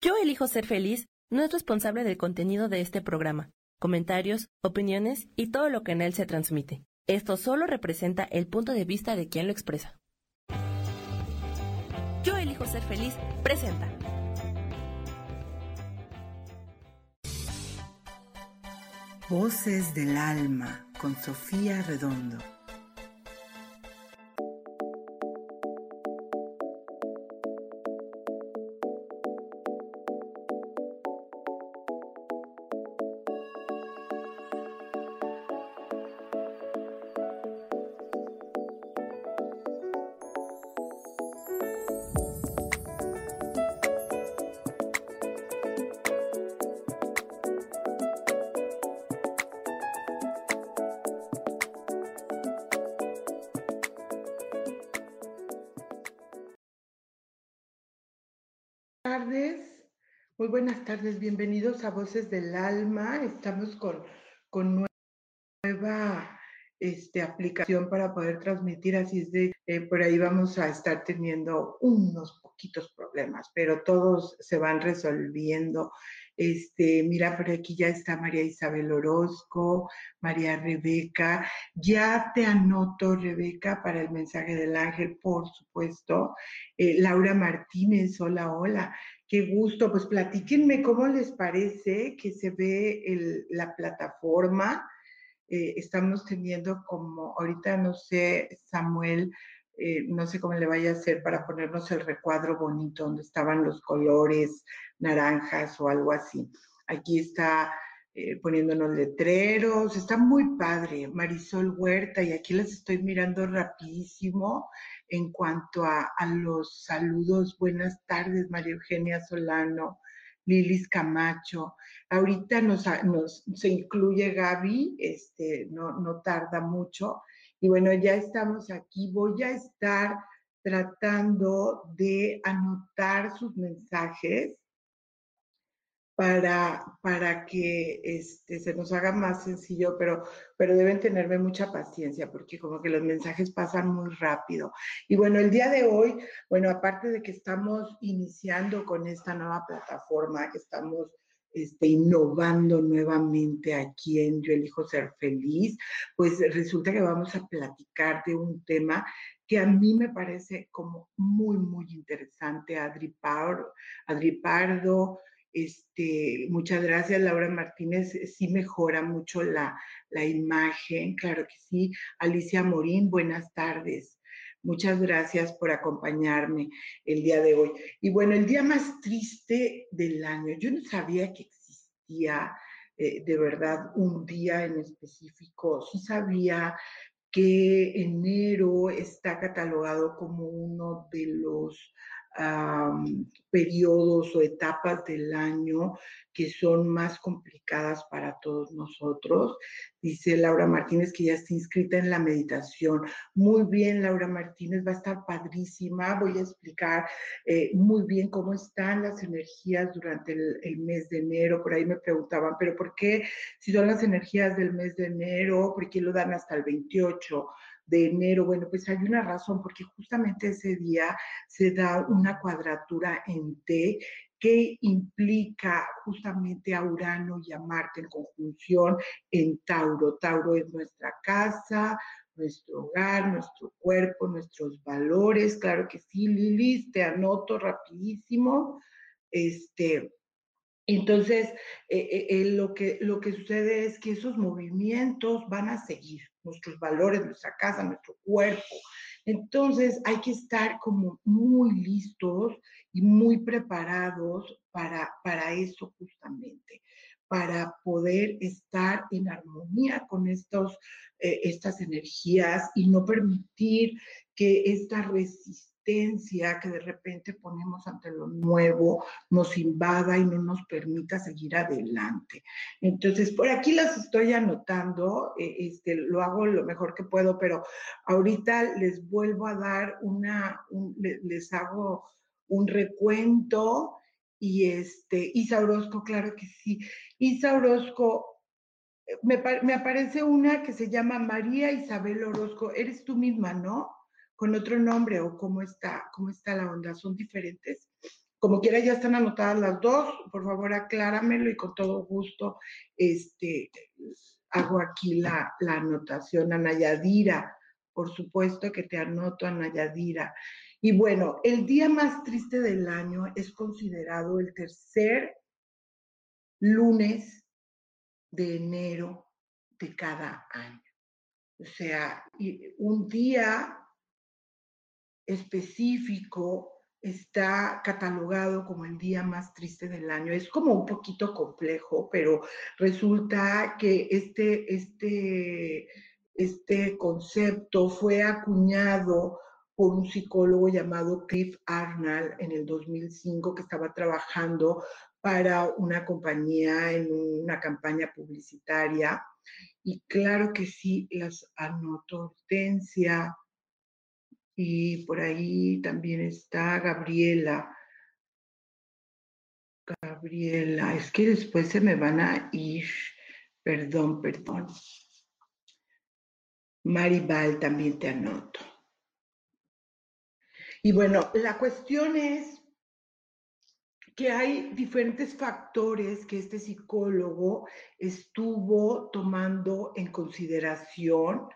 Yo elijo ser feliz no es responsable del contenido de este programa, comentarios, opiniones y todo lo que en él se transmite. Esto solo representa el punto de vista de quien lo expresa. Yo elijo ser feliz presenta. Voces del alma con Sofía Redondo. Tardes, bienvenidos a Voces del Alma. Estamos con, con nueva este, aplicación para poder transmitir, así es de, eh, por ahí vamos a estar teniendo unos poquitos problemas, pero todos se van resolviendo. Este, mira, por aquí ya está María Isabel Orozco, María Rebeca. Ya te anoto, Rebeca, para el mensaje del ángel, por supuesto. Eh, Laura Martínez, hola, hola. Qué gusto, pues platíquenme cómo les parece que se ve la plataforma. Eh, estamos teniendo como, ahorita no sé, Samuel, eh, no sé cómo le vaya a hacer para ponernos el recuadro bonito donde estaban los colores naranjas o algo así. Aquí está eh, poniéndonos letreros, está muy padre, Marisol Huerta, y aquí las estoy mirando rapidísimo en cuanto a, los saludos. Buenas tardes, María Eugenia Solano, Lilis Camacho. Ahorita nos, se incluye Gaby, este, no, no tarda mucho. Y bueno, ya estamos aquí. Voy a estar tratando de anotar sus mensajes para, para que este, se nos haga más sencillo, pero, pero deben tenerme mucha paciencia porque como que los mensajes pasan muy rápido. Y bueno, el día de hoy, bueno, aparte de que estamos iniciando con esta nueva plataforma, que estamos este, innovando nuevamente aquí en Yo elijo ser feliz, pues resulta que vamos a platicar de un tema que a mí me parece como muy, muy interesante, Adri Pardo, Adri Pardo este, muchas gracias, Laura Martínez. Sí mejora mucho la, la imagen, claro que sí. Alicia Morín, buenas tardes. Muchas gracias por acompañarme el día de hoy. Y bueno, el día más triste del año. Yo no sabía que existía eh, de verdad un día en específico. Sí sabía que enero está catalogado como uno de los periodos o etapas del año que son más complicadas para todos nosotros. Dice Laura Martínez que ya está inscrita en la meditación. Muy bien, Laura Martínez, va a estar padrísima. Voy a explicar eh, muy bien cómo están las energías durante el, el, mes de enero. Por ahí me preguntaban, pero ¿por qué si son las energías del mes de enero, por qué lo dan hasta el 28? De enero. Bueno, pues hay una razón, porque justamente ese día se da una cuadratura en T que implica justamente a Urano y a Marte en conjunción en Tauro. Tauro es nuestra casa, nuestro hogar, nuestro cuerpo, nuestros valores. Claro que sí, Lilis, te anoto rapidísimo. Este, entonces, eh, eh, eh, lo, que, lo que sucede es que esos movimientos van a seguir, nuestros valores, nuestra casa, nuestro cuerpo. Entonces, hay que estar como muy listos y muy preparados para, para eso justamente, para poder estar en armonía con estos, estas energías y no permitir que esta resistencia que de repente ponemos ante lo nuevo nos invada y no nos permita seguir adelante. Entonces, por aquí las estoy anotando, eh, este, lo hago lo mejor que puedo, pero ahorita les vuelvo a dar una, les hago un recuento y este, Isa Orozco, claro que sí. Isa Orozco, eh, me, me aparece una que se llama María Isabel Orozco, eres tú misma, ¿no? Con otro nombre o cómo está, cómo está la onda, son diferentes. como quiera, ya están anotadas las dos. Por favor, acláramelo y con todo gusto este, hago aquí la, la anotación. Ana Yadira, por supuesto que te anoto, Ana Yadira. Y bueno, el día más triste del año es considerado el tercer lunes de enero de cada año. O sea, un día específico está catalogado como el día más triste del año. Es como un poquito complejo, pero resulta que este, este, este concepto fue acuñado por un psicólogo llamado Cliff Arnold en el 2005 que estaba trabajando para una compañía en una campaña publicitaria. Y claro que sí, las anoto, Hortensia, y por ahí también está Gabriela. Gabriela, es que después se me van a ir. Perdón, perdón. Maribal también te anoto. Y bueno, la cuestión es que hay diferentes factores que este psicólogo estuvo tomando en consideración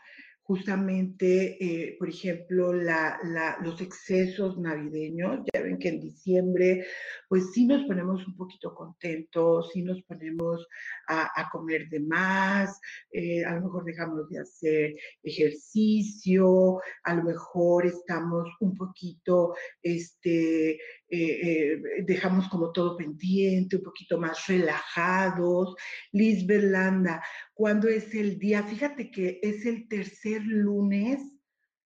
justamente, eh, por ejemplo, los excesos navideños. Ya ven que en diciembre, pues sí nos ponemos un poquito contentos, sí nos ponemos a, comer de más, eh, a lo mejor dejamos de hacer ejercicio, a lo mejor estamos un poquito, este, eh, dejamos como todo pendiente, un poquito más relajados. Liz Berlanda, ¿cuándo es el día? Fíjate que es el tercer lunes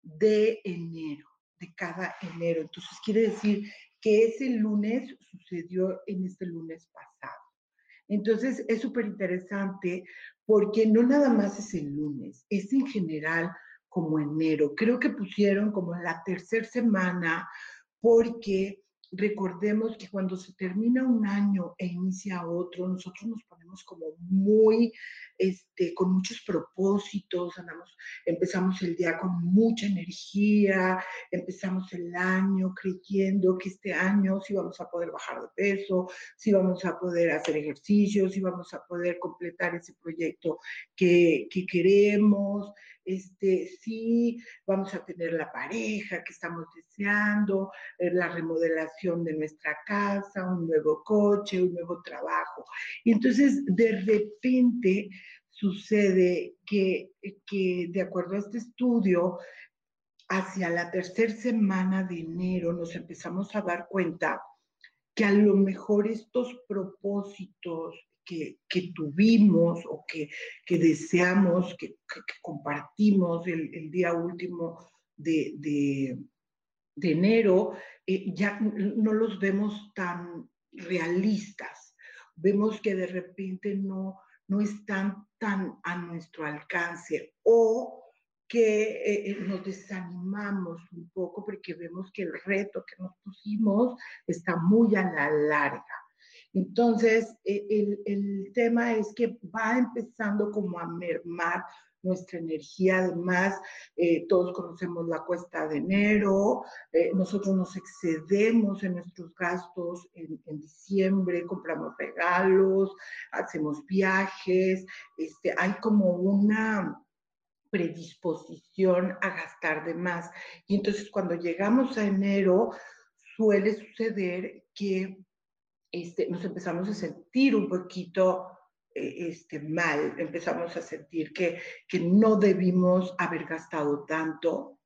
de enero, de cada enero. Entonces quiere decir que ese lunes sucedió en este lunes pasado. Entonces es súper interesante porque no nada más es el lunes, es en general como enero. Creo que pusieron como la tercera semana porque recordemos que cuando se termina un año e inicia otro, nosotros nos ponemos como muy, este, con muchos propósitos, andamos, empezamos el día con mucha energía, empezamos el año creyendo que este año sí vamos a poder bajar de peso, sí vamos a poder hacer ejercicios, sí vamos a poder completar ese proyecto que, que queremos, este, sí vamos a tener la pareja que estamos deseando, eh, la remodelación de nuestra casa, un nuevo coche, un nuevo trabajo. Y entonces de repente sucede que, que de acuerdo a este estudio, hacia la tercera semana de enero nos empezamos a dar cuenta que a lo mejor estos propósitos que, tuvimos o que, deseamos, que, compartimos el, día último de, enero, eh, ya no los vemos tan realistas. Vemos que de repente no, no están tan a nuestro alcance o que eh, eh, nos desanimamos un poco porque vemos que el reto que nos pusimos está muy a la larga. Entonces, e, el, tema es que va empezando como a mermar nuestra energía. Además, eh, todos conocemos la cuesta de enero, eh, nosotros nos excedemos en nuestros gastos en, diciembre, compramos regalos, hacemos viajes, este, hay como una predisposición a gastar de más. Y entonces cuando llegamos a enero, suele suceder que este, nos empezamos a sentir un poquito eh, este, mal, empezamos a sentir que, que no debimos haber gastado tanto.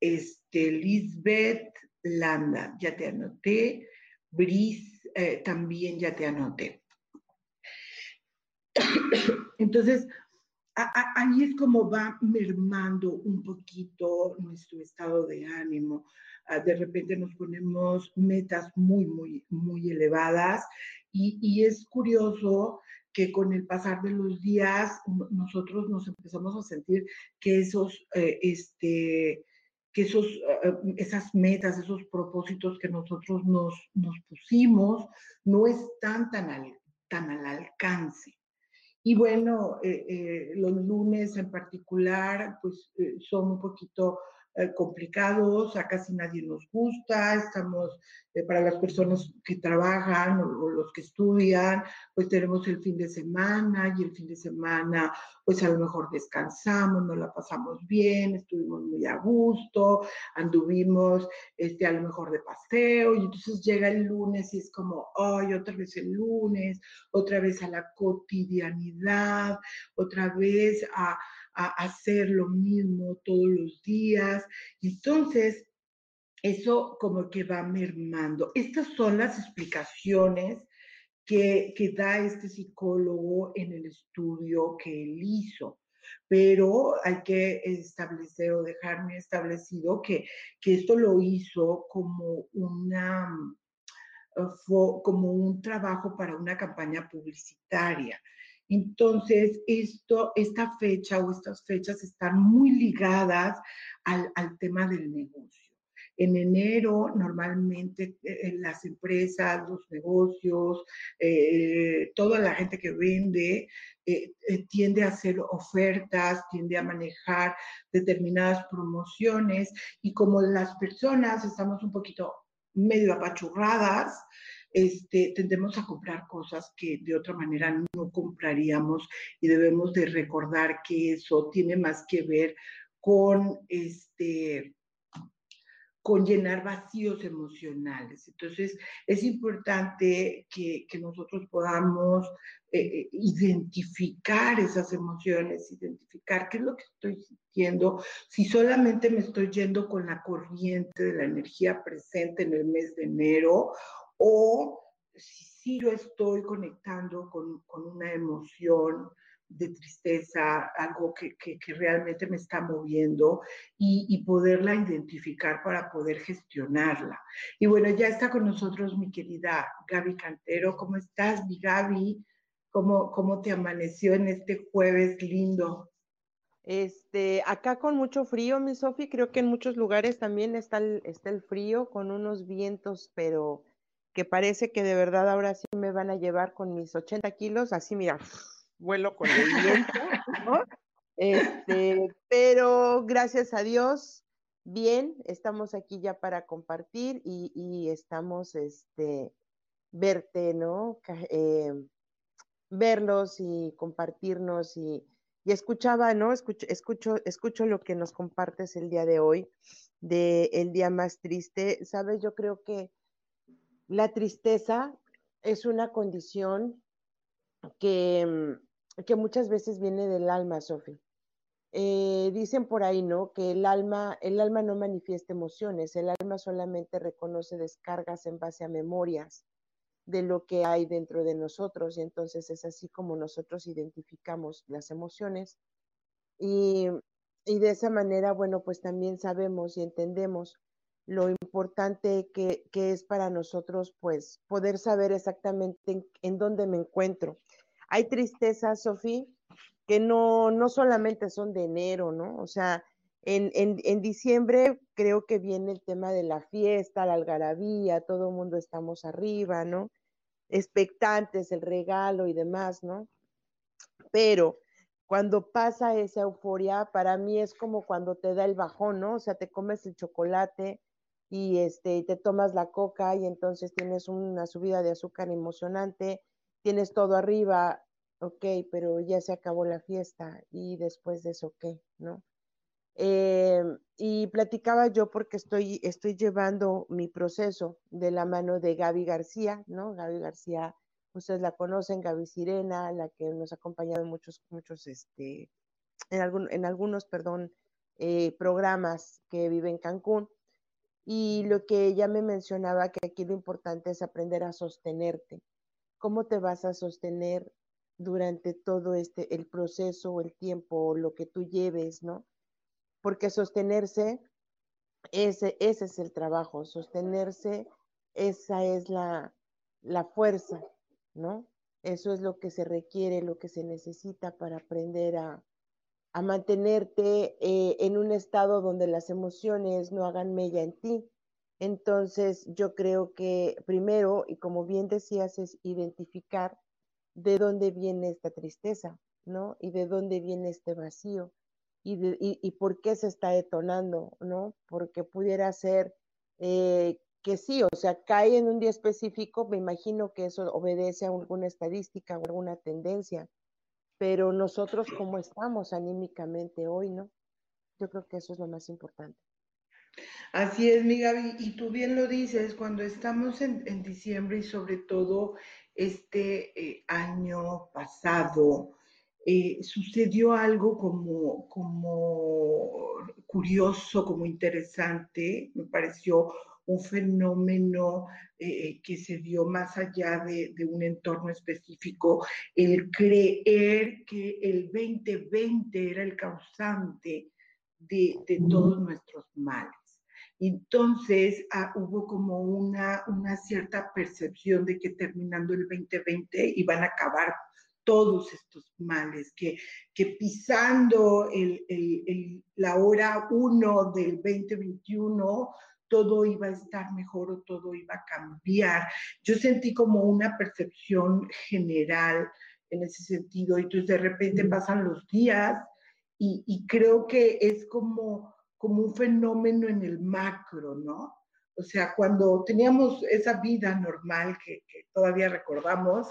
Este, Lisbeth Landa, ya te anoté. Brice, eh, también ya te anoté. Entonces, ahí es como va mermando un poquito nuestro estado de ánimo. Ah, de repente nos ponemos metas muy, muy, muy elevadas y, es curioso que con el pasar de los días nosotros nos empezamos a sentir que esos, eh, este, que esos, ah, esas metas, esos propósitos que nosotros nos, nos pusimos no están tan al, tan al alcance. Y bueno, eh, eh, los lunes en particular, pues son un poquito eh, complicados, a casi nadie nos gusta, estamos, eh, para las personas que trabajan o, los que estudian, pues tenemos el fin de semana y el fin de semana, pues a lo mejor descansamos, nos la pasamos bien, estuvimos muy a gusto, anduvimos este, a lo mejor de paseo y entonces llega el lunes y es como, ay, otra vez el lunes, otra vez a la cotidianidad, otra vez a a hacer lo mismo todos los días. Entonces, eso como que va mermando. Estas son las explicaciones que, que da este psicólogo en el estudio que él hizo pero hay que establecer o dejarme establecido que, que esto lo hizo como una como un trabajo para una campaña publicitaria. Entonces, esto, esta fecha o estas fechas están muy ligadas al, tema del negocio. En enero normalmente eh, las empresas, los negocios, eh, toda la gente que vende eh, tiende a hacer ofertas, tiende a manejar determinadas promociones y como las personas estamos un poquito medio apachurradas, este, tendemos a comprar cosas que de otra manera no compraríamos y debemos de recordar que eso tiene más que ver con este llenar vacíos emocionales. Entonces, es importante que, nosotros podamos eh, eh, identificar esas emociones, identificar qué es lo que estoy sintiendo, si solamente me estoy yendo con la corriente de la energía presente en el mes de enero o si, yo estoy conectando con, una emoción de tristeza, algo que, realmente me está moviendo y, poderla identificar para poder gestionarla. Y bueno, ya está con nosotros mi querida Gaby Cantero. ¿Cómo estás, mi Gaby? ¿Cómo, cómo te amaneció en este jueves lindo? Este, acá con mucho frío, mi Sofi, creo que en muchos lugares también está está el frío con unos vientos, pero que parece que de verdad ahora sí me van a llevar con mis 80 kilos, así mira, vuelo con el viento, ¿no? Este, pero gracias a Dios, bien, estamos aquí ya para compartir y, estamos, este, verte, ¿no? Eh, verlos y compartirnos y, y escuchaba, ¿no? Escucho, escucho, escucho lo que nos compartes el día de hoy, de día más triste. Sabes, yo creo que la tristeza es una condición que, mm, que muchas veces viene del alma, Sofi. Eh, dicen por ahí, ¿no? Que el alma, el alma no manifiesta emociones, el alma solamente reconoce descargas en base a memorias de lo que hay dentro de nosotros y entonces es así como nosotros identificamos las emociones y, y de esa manera, bueno, pues también sabemos y entendemos lo importante que, es para nosotros, pues, poder saber exactamente en, dónde me encuentro. Hay tristezas, Sofía, que no, no solamente son de enero, ¿no? O sea, en, en, diciembre creo que viene el tema de la fiesta, la algarabía, todo el mundo estamos arriba, ¿no? Expectantes, el regalo y demás, ¿no? Pero cuando pasa esa euforia, para mí es como cuando te da el bajón, ¿no? O sea, te comes el chocolate, y este, te tomas la coca y entonces tienes una subida de azúcar emocionante, tienes todo arriba, ok, pero ya se acabó la fiesta y después de eso, ¿qué? ¿No? Eh, y platicaba yo porque estoy, estoy llevando mi proceso de la mano de Gaby García, ¿no? Gaby García, ustedes la conocen, Gaby Sirena, la que nos ha acompañado en muchos, muchos, este, en, algún, en algunos, perdón, eh, programas que vive en Cancún. Y lo que ella me mencionaba, que aquí lo importante es aprender a sostenerte. ¿Cómo te vas a sostener durante todo este, el proceso o el tiempo, lo que tú lleves, ¿no? Porque sostenerse, ese, ese es el trabajo, sostenerse, esa es la, la fuerza, ¿no? Eso es lo que se requiere, lo que se necesita para aprender a, a mantenerte eh, en un estado donde las emociones no hagan mella en ti. Entonces, yo creo que primero, y como bien decías, es identificar de dónde viene esta tristeza, ¿no? Y de dónde viene este vacío. y, por qué se está detonando, ¿no? Porque pudiera ser eh, que sí, o sea, cae en un día específico, me imagino que eso obedece a alguna estadística o alguna tendencia, pero nosotros cómo estamos anímicamente hoy, ¿no? Yo creo que eso es lo más importante. Así es, mi Gaby, y tú bien lo dices, cuando estamos en, diciembre y sobre todo este eh, año pasado, eh, sucedió algo como, como curioso, como interesante, me pareció un fenómeno eh, que se dio más allá de, un entorno específico, el creer que el 2020 era el causante de, todos nuestros males. Entonces ah, hubo como una, una cierta percepción de que terminando el 2020 iban a acabar todos estos males, que, que pisando la hora 1 del 2021 todo iba a estar mejor o todo iba a cambiar. Yo sentí como una percepción general en ese sentido y entonces de repente pasan los días y, creo que es como, como un fenómeno en el macro, ¿no? O sea, cuando teníamos esa vida normal que, que todavía recordamos,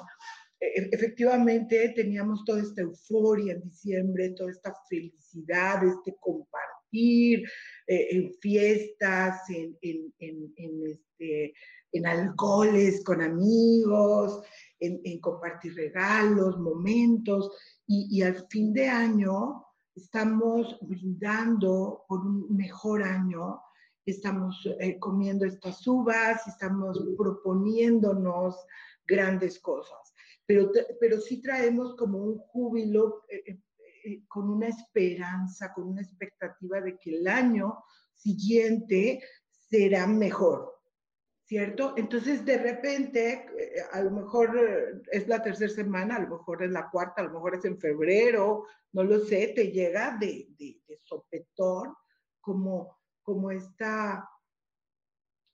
e-, efectivamente teníamos toda esta euforia en diciembre, toda esta felicidad, este compartir eh, en fiestas, en, este, en, alcoholes con amigos, en, compartir regalos, momentos, y, al fin de año estamos brindando por un mejor año, estamos eh, comiendo estas uvas, estamos proponiéndonos grandes cosas pero, pero sí traemos como un júbilo eh, eh, eh, con una esperanza, con una expectativa de que el año siguiente será mejor, ¿cierto? Entonces, de repente, a lo mejor es la tercera semana, a lo mejor es la cuarta, a lo mejor es en febrero, no lo sé, te llega de, de, sopetón como, como esta,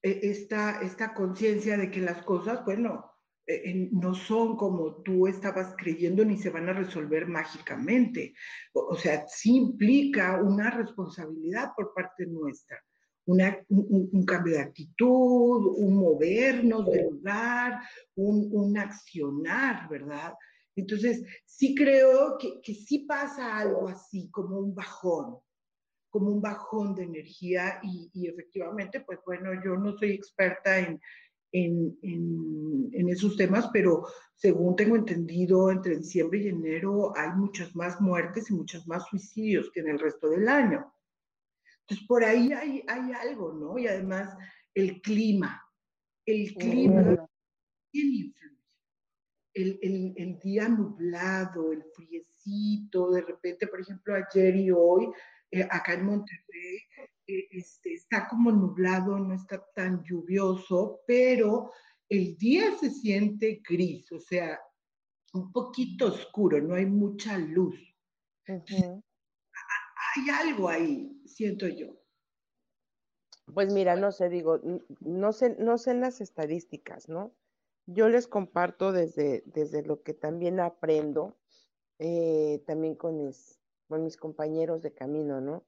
esta, esta conciencia de que las cosas, bueno, eh, no son como tú estabas creyendo ni se van a resolver mágicamente. O, sea, sí implica una responsabilidad por parte nuestra, un, cambio de actitud, un movernos del lugar, un, accionar, ¿verdad? Entonces, sí creo que, que sí pasa algo así, como un bajón, como un bajón de energía y, efectivamente, pues bueno, yo no soy experta en, en, en, esos temas, pero según tengo entendido, entre diciembre y enero hay muchas más muertes y muchos más suicidios que en el resto del año. Entonces, por ahí hay, hay algo, ¿no? Y además, el clima. El clima, ¿quién influye? El, el, el, día nublado, el friecito, de repente, por ejemplo, ayer y hoy, eh, acá en Monterrey, este, está como nublado, no está tan lluvioso, pero el día se siente gris, o sea, un poquito oscuro, no hay mucha luz. Hay algo ahí, siento yo. Pues mira, no sé, digo, no sé, no sé en las estadísticas, ¿no? Yo les comparto desde, desde lo que también aprendo, eh, también con mis, con mis compañeros de camino, ¿no?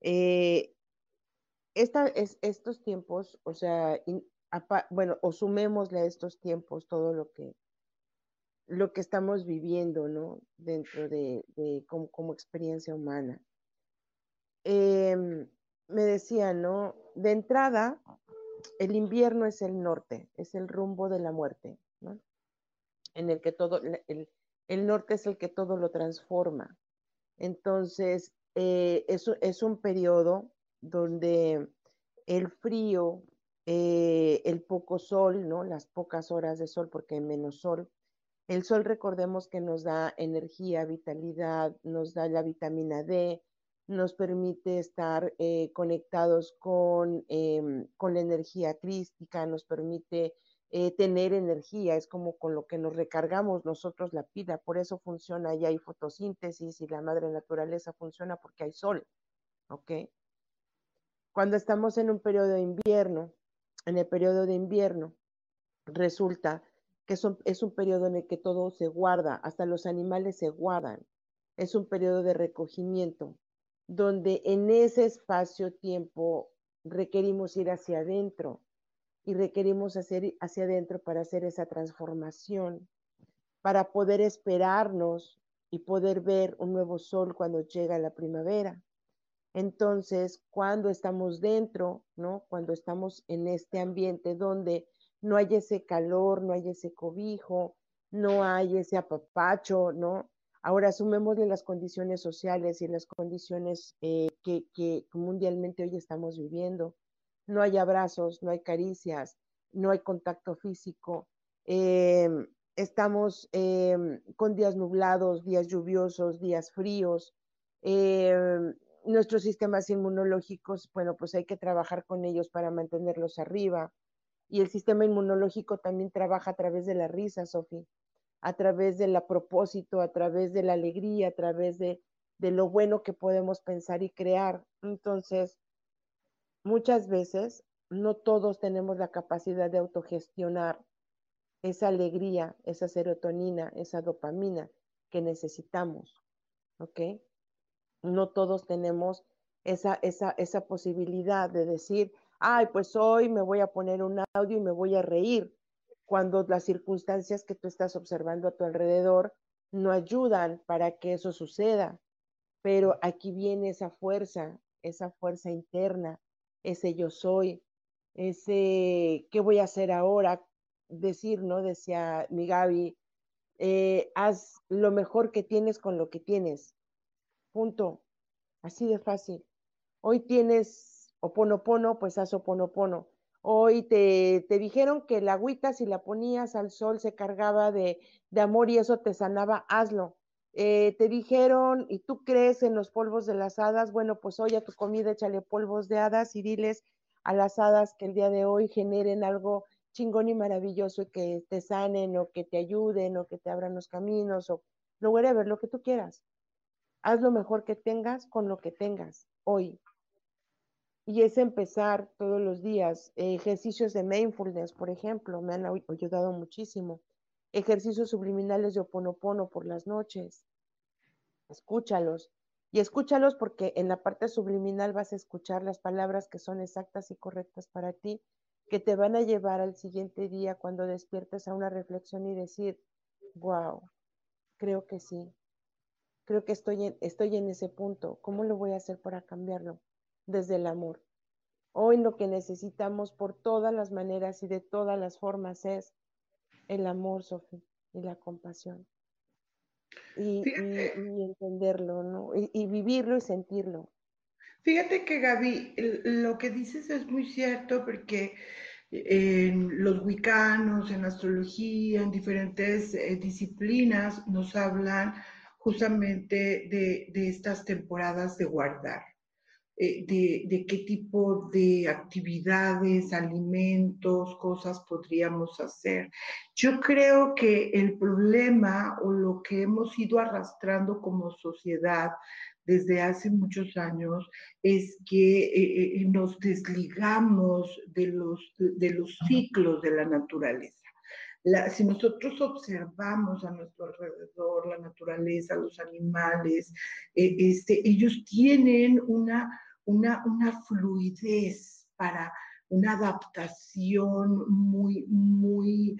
Eh, esta, es, estos tiempos, o sea, bueno, o sumémosle a estos tiempos todo lo que, lo que estamos viviendo, ¿no? Dentro de, como, experiencia humana. Em, me decía, ¿no? De entrada, el invierno es el norte, es el rumbo de la muerte, ¿no? En el que todo, el, el norte es el que todo lo transforma. Entonces, eh, es, es un periodo donde el frío, eh, el poco sol, ¿no? Las pocas horas de sol porque hay menos sol. El sol, recordemos que nos da energía, vitalidad, nos da la vitamina D, nos permite estar eh, conectados con, em, con, la energía crística, nos permite eh, tener energía, es como con lo que nos recargamos nosotros la pila, por eso funciona y hay fotosíntesis y la madre naturaleza funciona porque hay sol, ¿ok? Cuando estamos en un periodo de invierno, en el periodo de invierno, resulta que es un, periodo en el que todo se guarda, hasta los animales se guardan. Es un periodo de recogimiento, donde en ese espacio-tiempo requerimos ir hacia adentro y requerimos hacer hacia adentro para hacer esa transformación, para poder esperarnos y poder ver un nuevo sol cuando llega la primavera. Entonces, cuando estamos dentro, ¿no? Cuando estamos en este ambiente donde no hay ese calor, no hay ese cobijo, no hay ese apapacho, ¿no? Ahora de las condiciones sociales y las condiciones eh, que, mundialmente hoy estamos viviendo. No hay abrazos, no hay caricias, no hay contacto físico. Em, estamos em, con días nublados, días lluviosos, días fríos. Em, nuestros sistemas inmunológicos, bueno, pues hay que trabajar con ellos para mantenerlos arriba. Y el sistema inmunológico también trabaja a través de la risa, Sofía a través del propósito, a través de la alegría, a través de, de lo bueno que podemos pensar y crear. Entonces, muchas veces no todos tenemos la capacidad de autogestionar esa alegría, esa serotonina, esa dopamina que necesitamos, ¿ok? No todos tenemos esa, esa, esa posibilidad de decir, ay, pues hoy me voy a poner un audio y me voy a reír cuando las circunstancias que tú estás observando a tu alrededor no ayudan para que eso suceda. Pero aquí viene esa fuerza, esa fuerza interna, ese yo soy, ese qué voy a hacer ahora, decir, ¿no? Decía mi Gaby, eh, haz lo mejor que tienes con lo que tienes. Punto. Así de fácil. Hoy tienes oponopono, pues haz oponopono. Hoy te, te, dijeron que la agüita si la ponías al sol se cargaba de, de amor y eso te sanaba, hazlo. Eh, te dijeron y tú crees en los polvos de las hadas, bueno, pues hoy a tu comida échale polvos de hadas y diles a las hadas que el día de hoy generen algo chingón y maravilloso y que te sanen o que te ayuden o que te abran los caminos o lo a ver lo que tú quieras. Haz lo mejor que tengas con lo que tengas hoy y es empezar todos los días. ejercicios de mindfulness, por ejemplo, me han ayudado muchísimo. Ejercicios subliminales de oponopono por las noches. Escúchalos. Y escúchalos porque en la parte subliminal vas a escuchar las palabras que son exactas y correctas para ti, que te van a llevar al siguiente día cuando despiertes a una reflexión y decir, wow, creo que sí, creo que estoy en, estoy en ese punto, ¿cómo lo voy a hacer para cambiarlo? desde el amor. Hoy lo que necesitamos por todas las maneras y de todas las formas es el amor, Sofía, y la compasión. Y, entenderlo, ¿no? Y, vivirlo y sentirlo. Fíjate que Gaby, lo que dices es muy cierto porque en los wicanos, en astrología, en diferentes eh, disciplinas nos hablan justamente de estas temporadas de guardar. Eh, de, qué tipo de actividades, alimentos, cosas podríamos hacer. Yo creo que el problema o lo que hemos ido arrastrando como sociedad desde hace muchos años es que eh, eh, nos desligamos de los, de los ciclos de la naturaleza. si nosotros observamos a nuestro alrededor la naturaleza, los animales, este, ellos tienen una, una, fluidez para una adaptación muy, muy,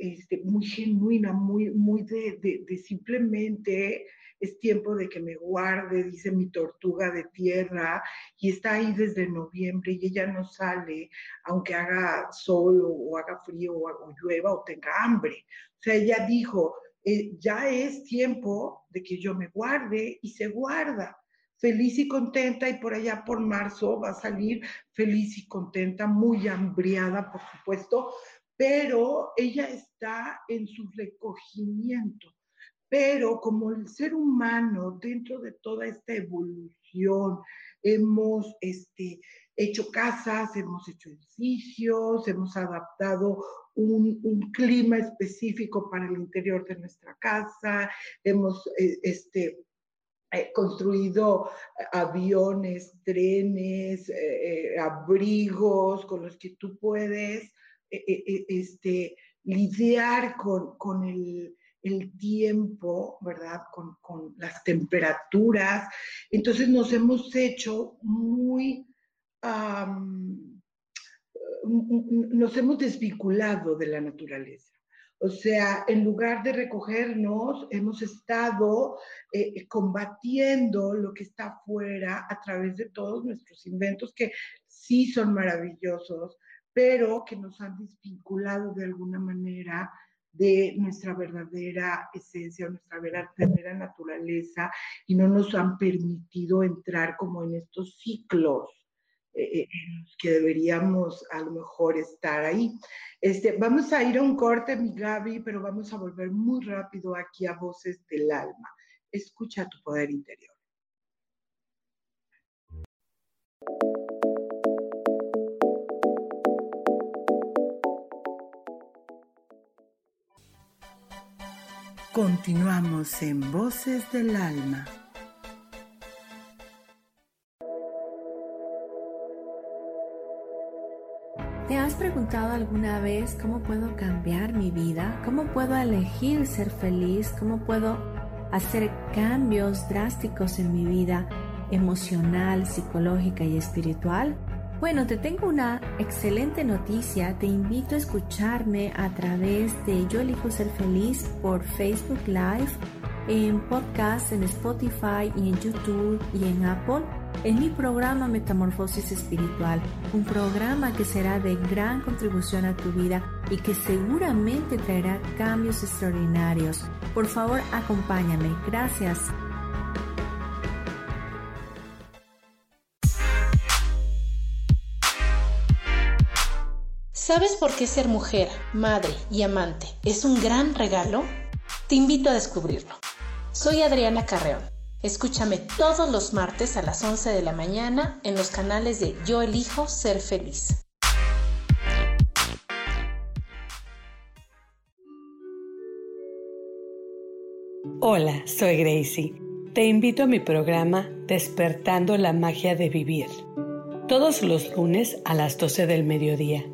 este, muy genuina, muy, muy de, simplemente es tiempo de que me guarde, dice mi tortuga de tierra, y está ahí desde noviembre y ella no sale, aunque haga sol o, haga frío o, llueva o tenga hambre. O sea, ella dijo, eh, ya es tiempo de que yo me guarde y se guarda feliz y contenta y por allá por marzo va a salir feliz y contenta, muy hambriada, por supuesto, pero ella está en su recogimiento. Pero como el ser humano, dentro de toda esta evolución, hemos este, hecho casas, hemos hecho edificios, hemos adaptado un, un, clima específico para el interior de nuestra casa, hemos eh, este, eh, construido eh, aviones, trenes, eh, abrigos con los que tú puedes este, lidiar con, el, tiempo, ¿verdad? Con las temperaturas. Entonces nos hemos hecho muy nos hemos desvinculado de la naturaleza. O sea, en lugar de recogernos, hemos estado eh, combatiendo lo que está afuera a través de todos nuestros inventos que sí son maravillosos, pero que nos han desvinculado de alguna manera de nuestra verdadera esencia, nuestra verdadera naturaleza y no nos han permitido entrar como en estos ciclos eh, eh, que deberíamos a lo mejor estar ahí. Este, vamos a ir a un corte, mi Gaby, pero vamos a volver muy rápido aquí a Voces del Alma. Escucha tu poder interior. Continuamos en Voces del Alma. Preguntado alguna vez cómo puedo cambiar mi vida? ¿Cómo puedo elegir ser feliz? ¿Cómo puedo hacer cambios drásticos en mi vida emocional, psicológica y espiritual? Bueno, te tengo una excelente noticia. Te invito a escucharme a través de Yo elijo ser feliz por Facebook Live, en podcast, en Spotify y en YouTube y en Apple en mi programa Metamorfosis Espiritual, un programa que será de gran contribución a tu vida y que seguramente traerá cambios extraordinarios. Por favor, acompáñame. Gracias. ¿Sabes por qué ser mujer, madre y amante es un gran regalo? Te invito a descubrirlo. Soy Adriana Carreón Escúchame todos los martes a las 11 de la mañana en los canales de Yo elijo ser feliz. Hola, soy Gracie. Te invito a mi programa Despertando la Magia de Vivir. Todos los lunes a las 12 del mediodía.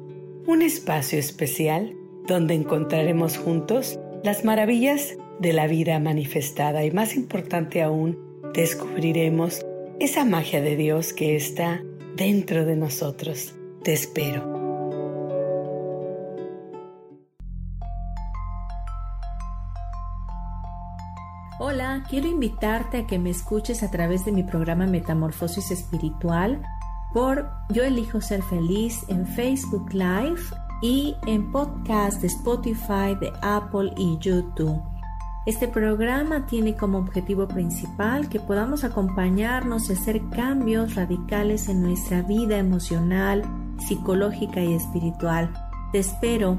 Un espacio especial donde encontraremos juntos las maravillas de la vida manifestada y más importante aún, descubriremos esa magia de Dios que está dentro de nosotros. Te espero. Hola, quiero invitarte a que me escuches a través de mi programa Metamorfosis Espiritual por Yo elijo ser feliz en Facebook Live y en podcast de Spotify, de Apple y YouTube. Este programa tiene como objetivo principal que podamos acompañarnos y hacer cambios radicales en nuestra vida emocional, psicológica y espiritual. Te espero.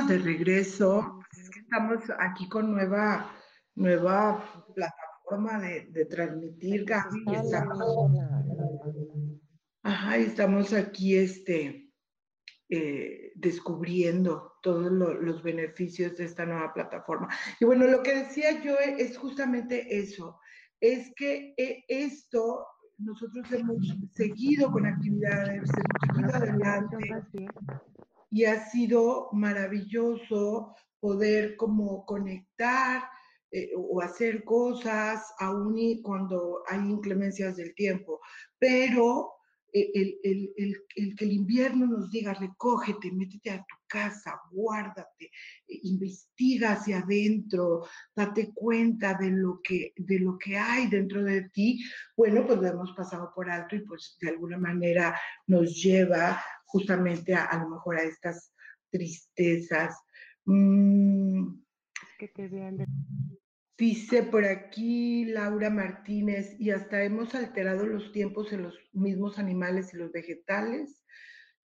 De regreso. estamos aquí con nueva, nueva plataforma de, transmitir, Gaby. estamos, ajá, estamos aquí este, eh, descubriendo todos los beneficios de esta nueva plataforma. Y bueno, lo que decía yo es justamente eso, es que eh, esto nosotros hemos seguido con actividades, hemos seguido adelante y ha sido maravilloso poder como conectar eh, o hacer cosas aún cuando hay inclemencias del tiempo. Pero eh, el, el, que el invierno nos diga, recógete, métete a tu casa, guárdate, eh, investiga hacia adentro, date cuenta de lo, que, de lo que hay dentro de ti, bueno, pues lo hemos pasado por alto y pues de alguna manera nos lleva justamente a, lo mejor a estas tristezas. Mm, que te vean Dice por aquí Laura Martínez, y hasta hemos alterado los tiempos en los mismos animales y los vegetales.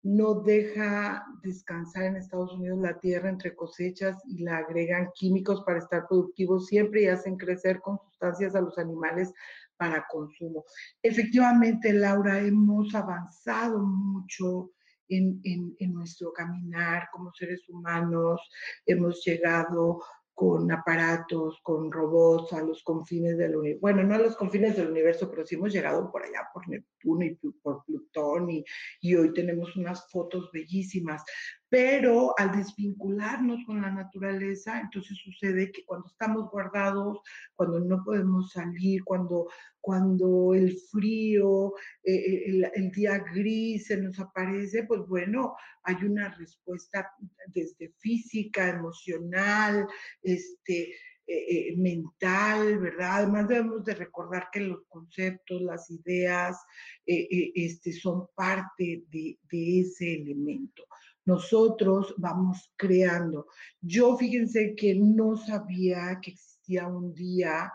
No deja descansar en Estados Unidos la tierra entre cosechas y la agregan químicos para estar productivos siempre y hacen crecer con sustancias a los animales para consumo. Efectivamente, Laura, hemos avanzado mucho en, en, nuestro caminar como seres humanos, hemos llegado con aparatos, con robots a los confines del universo. Bueno, no a los confines del universo, pero sí hemos llegado por allá, por Neptuno y por Plutón, y, y hoy tenemos unas fotos bellísimas. Pero al desvincularnos con la naturaleza, entonces sucede que cuando estamos guardados, cuando no podemos salir, cuando, cuando el frío, eh, eh, el, día gris se nos aparece, pues bueno, hay una respuesta desde física, emocional, este, eh, mental, ¿verdad? Además debemos de recordar que los conceptos, las ideas, este, son parte de ese elemento nosotros vamos creando. Yo fíjense que no sabía que existía un día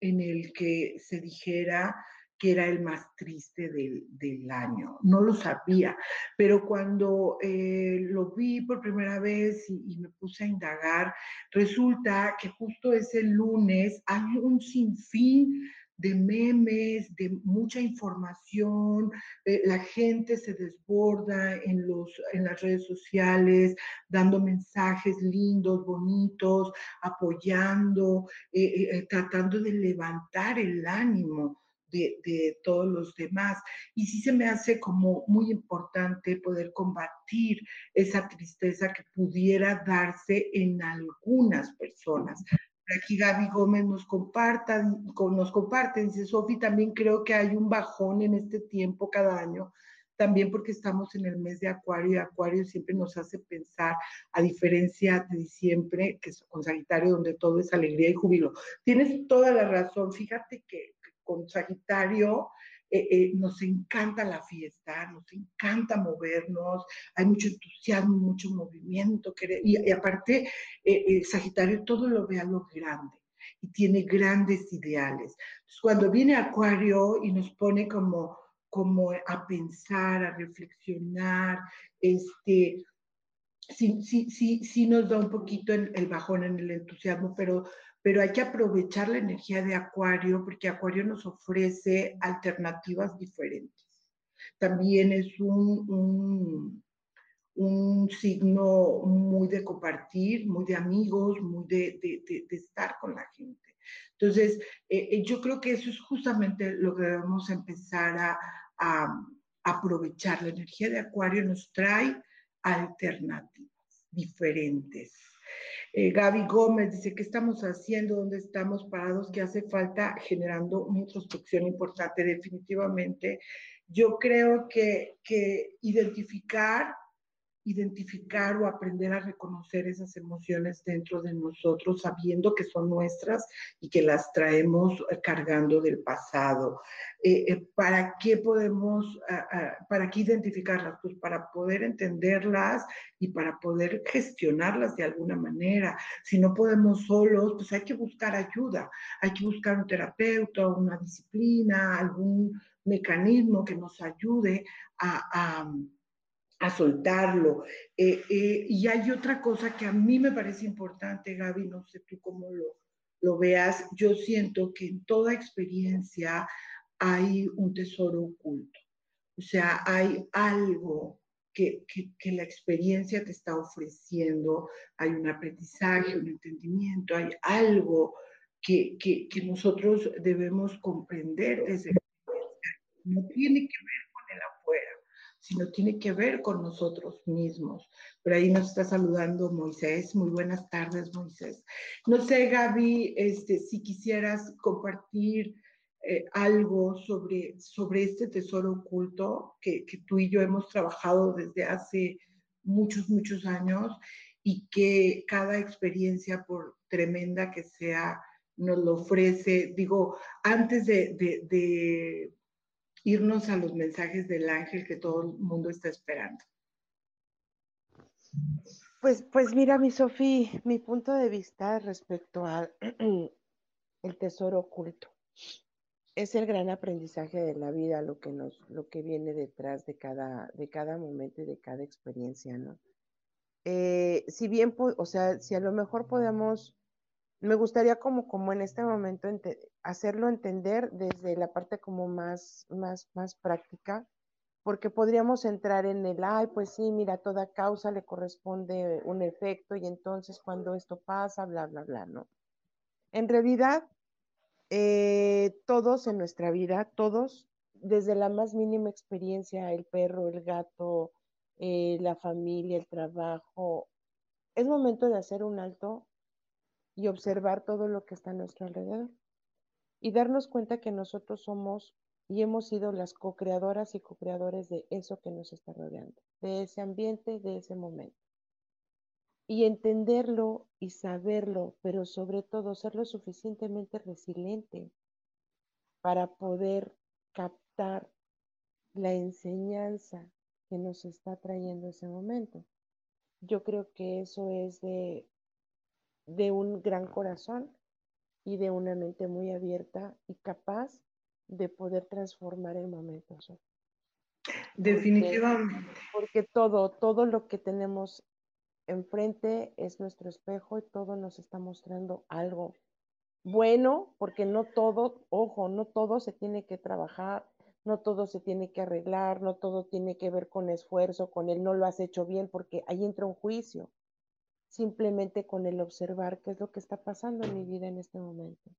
en el que se dijera que era el más triste del, año. No lo sabía, pero cuando eh, lo vi por primera vez y, y, me puse a indagar, resulta que justo ese lunes hay un sinfín de memes, de mucha información, eh, la gente se desborda en, los, en las redes sociales, dando mensajes lindos, bonitos, apoyando, eh, eh, tratando de levantar el ánimo. De, de, todos los demás. Y sí se me hace como muy importante poder combatir esa tristeza que pudiera darse en algunas personas aquí Gaby Gómez nos compartan, nos comparten, dice Sofi, también creo que hay un bajón en este tiempo cada año, también porque estamos en el mes de Acuario y Acuario siempre nos hace pensar, a diferencia de diciembre, que es con Sagitario, donde todo es alegría y júbilo. Tienes toda la razón, fíjate que con Sagitario eh, eh, nos encanta la fiesta, nos encanta movernos, hay mucho entusiasmo, mucho movimiento, y, aparte eh, Sagitario todo lo ve a lo grande y tiene grandes ideales. cuando viene Acuario y nos pone como, como a pensar, a reflexionar, este, sí, sí, sí, sí nos da un poquito el, el bajón en el entusiasmo, pero pero hay que aprovechar la energía de Acuario porque Acuario nos ofrece alternativas diferentes. También es un, un, signo muy de compartir, muy de amigos, muy de, de, estar con la gente. Entonces, eh, eh, yo creo que eso es justamente lo que debemos empezar a, a aprovechar. La energía de Acuario nos trae alternativas diferentes eh, Gaby Gómez dice, ¿qué estamos haciendo? ¿Dónde estamos parados? ¿Qué hace falta generando una introspección importante? Definitivamente, yo creo que, que identificar identificar o aprender a reconocer esas emociones dentro de nosotros, sabiendo que son nuestras y que las traemos eh, cargando del pasado. Eh, eh, ¿Para qué podemos, para qué identificarlas? Pues para poder entenderlas y para poder gestionarlas de alguna manera. Si no podemos solos, pues hay que buscar ayuda, hay que buscar un terapeuta, una disciplina, algún mecanismo que nos ayude a a soltarlo. Eh, eh, y hay otra cosa que a mí me parece importante, Gaby, no sé tú cómo lo, lo veas, yo siento que en toda experiencia hay un tesoro oculto. O sea, hay algo que, que, la experiencia te está ofreciendo, hay un aprendizaje, un entendimiento, hay algo que, que, nosotros debemos comprender desde No tiene que ver sino tiene que ver con nosotros mismos. Pero ahí nos está saludando Moisés. Muy buenas tardes, Moisés. No sé, Gaby, este, si quisieras compartir eh, algo sobre, sobre este tesoro oculto que, tú y yo hemos trabajado desde hace muchos, muchos años y que cada experiencia, por tremenda que sea, nos lo ofrece. Digo, antes de irnos a los mensajes del ángel que todo el mundo está esperando. Pues, pues mira, mi Sofía, mi punto de vista respecto al el tesoro oculto es el gran aprendizaje de la vida, lo que nos, lo que viene detrás de cada, de cada momento y de cada experiencia, ¿no? Eh, si bien, o sea, si a lo mejor podemos, me gustaría como, como en este momento hacerlo entender desde la parte como más, más, más práctica, porque podríamos entrar en el, ay, pues sí, mira, toda causa le corresponde un efecto y entonces cuando esto pasa, bla, bla, bla, ¿no? En realidad, eh, todos en nuestra vida, todos, desde la más mínima experiencia, el perro, el gato, eh, la familia, el trabajo, es momento de hacer un alto y observar todo lo que está a nuestro alrededor y darnos cuenta que nosotros somos y hemos sido las co-creadoras y co-creadores de eso que nos está rodeando, de ese ambiente, de ese momento. Y entenderlo y saberlo, pero sobre todo ser lo suficientemente resiliente para poder captar la enseñanza que nos está trayendo ese momento. Yo creo que eso es de, de un gran corazón y de una mente muy abierta y capaz de poder transformar el momento. Definitivamente. Porque, todo, todo lo que tenemos enfrente es nuestro espejo y todo nos está mostrando algo bueno, porque no todo, ojo, no todo se tiene que trabajar, no todo se tiene que arreglar, no todo tiene que ver con esfuerzo, con el no lo has hecho bien, porque ahí entra un juicio. Simplemente con el observar qué es lo que está pasando en mi vida en este momento.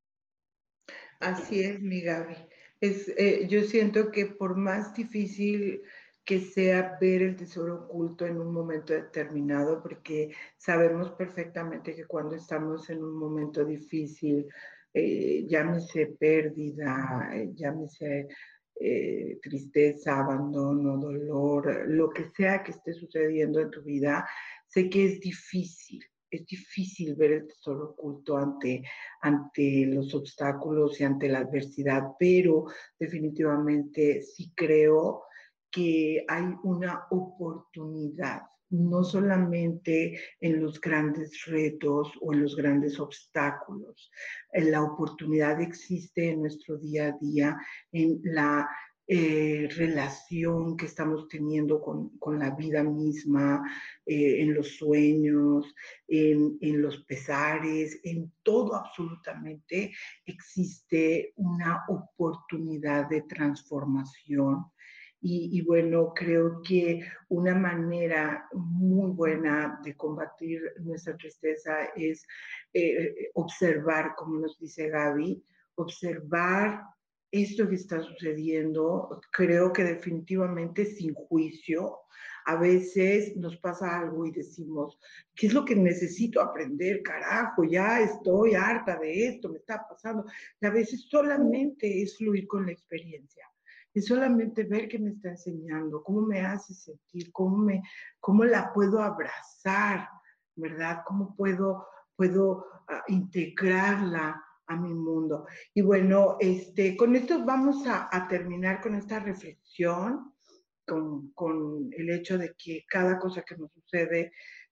Así es, mi Gaby. Es, eh, yo siento que por más difícil que sea ver el tesoro oculto en un momento determinado, porque sabemos perfectamente que cuando estamos en un momento difícil, eh, llámese pérdida, eh, llámese eh, tristeza, abandono, dolor, lo que sea que esté sucediendo en tu vida, sé que es difícil es difícil ver el tesoro oculto ante, ante los obstáculos y ante la adversidad, pero definitivamente sí creo que hay una oportunidad, no solamente en los grandes retos o en los grandes obstáculos. La oportunidad existe en nuestro día a día, en la eh, relación que estamos teniendo con, con la vida misma, eh, en los sueños, en, en, los pesares, en todo absolutamente existe una oportunidad de transformación. Y, bueno, creo que una manera muy buena de combatir nuestra tristeza es eh, observar, como nos dice Gaby, observar esto que está sucediendo, creo que definitivamente sin juicio, a veces nos pasa algo y decimos, ¿qué es lo que necesito aprender? Carajo, ya estoy harta de esto, me está pasando. A veces solamente es fluir con la experiencia. Es solamente ver qué me está enseñando, cómo me hace sentir, cómo, me, cómo la puedo abrazar, ¿verdad? ¿Cómo puedo, puedo uh, integrarla a mi mundo. Y bueno, este, con esto vamos a, terminar con esta reflexión, con, con, el hecho de que cada cosa que nos sucede